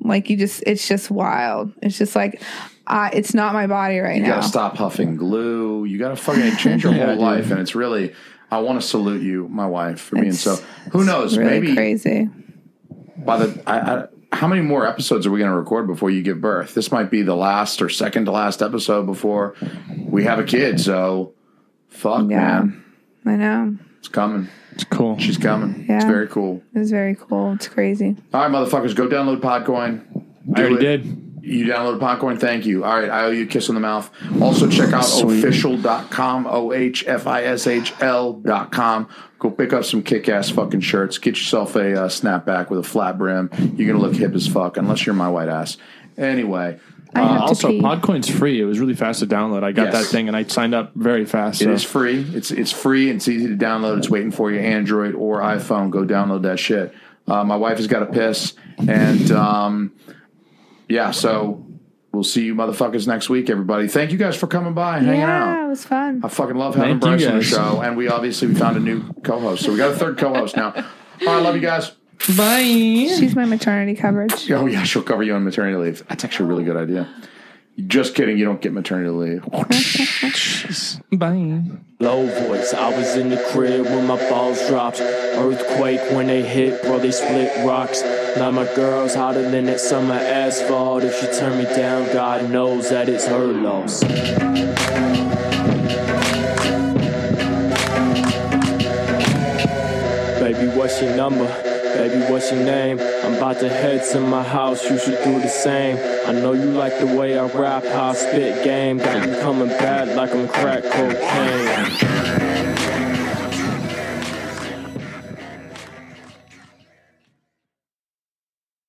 Like you just it's just wild. It's just like uh, it's not my body right You now. You gotta stop huffing glue. You gotta fucking change your Yeah, whole dude. life. And it's really, I want to salute you, my wife, for being It's so. Who knows? really maybe crazy. by the I, I, how many more episodes are we going to record before you give birth? This might be the last or second to last episode before we have a kid. So, fuck, Yeah. man, I know. it's coming. It's cool. She's coming. Yeah. It's very cool. It's very cool. It's crazy. All right, motherfuckers, go download Podcoin. I already it. did. You download Podcoin. Thank you. All right, I owe you a kiss on the mouth. Also, check out Sweet. ohfishl.com, O H F I S H L.com. Go pick up some kick ass fucking shirts. Get yourself a uh, snapback with a flat brim. You're going to look hip as fuck, unless you're my white ass. Anyway, I have to Also, pee. Podcoin's free. It was really fast to download. I got Yes. that thing and I signed up very fast. It So. is free. It's it's free. It's easy to download. It's waiting for you, Android or iPhone. Go download that shit. Uh, my wife has got a piss, and um, yeah. So we'll see you motherfuckers next week, everybody. Thank you guys for coming by, and hanging out. yeah, it was fun. I fucking love having Thank you Bryce on the guys. show, and we obviously we found a new co-host, so we got a third co-host now. All right, love you guys. Bye. She's my maternity coverage. Oh yeah, she'll cover you on maternity leave. That's actually a really good idea. Just kidding, you don't get maternity leave. Bye. Low voice, I was in the crib when my balls dropped. Earthquake when they hit, bro, they split rocks. Now my girl's hotter than that summer asphalt. If she turn me down, God knows that it's her loss. Baby, what's your number? Baby, what's your name? I'm about to head to my house, you should do the same. I know you like the way I rap, how I spit game. Got you coming bad like I'm crack cocaine.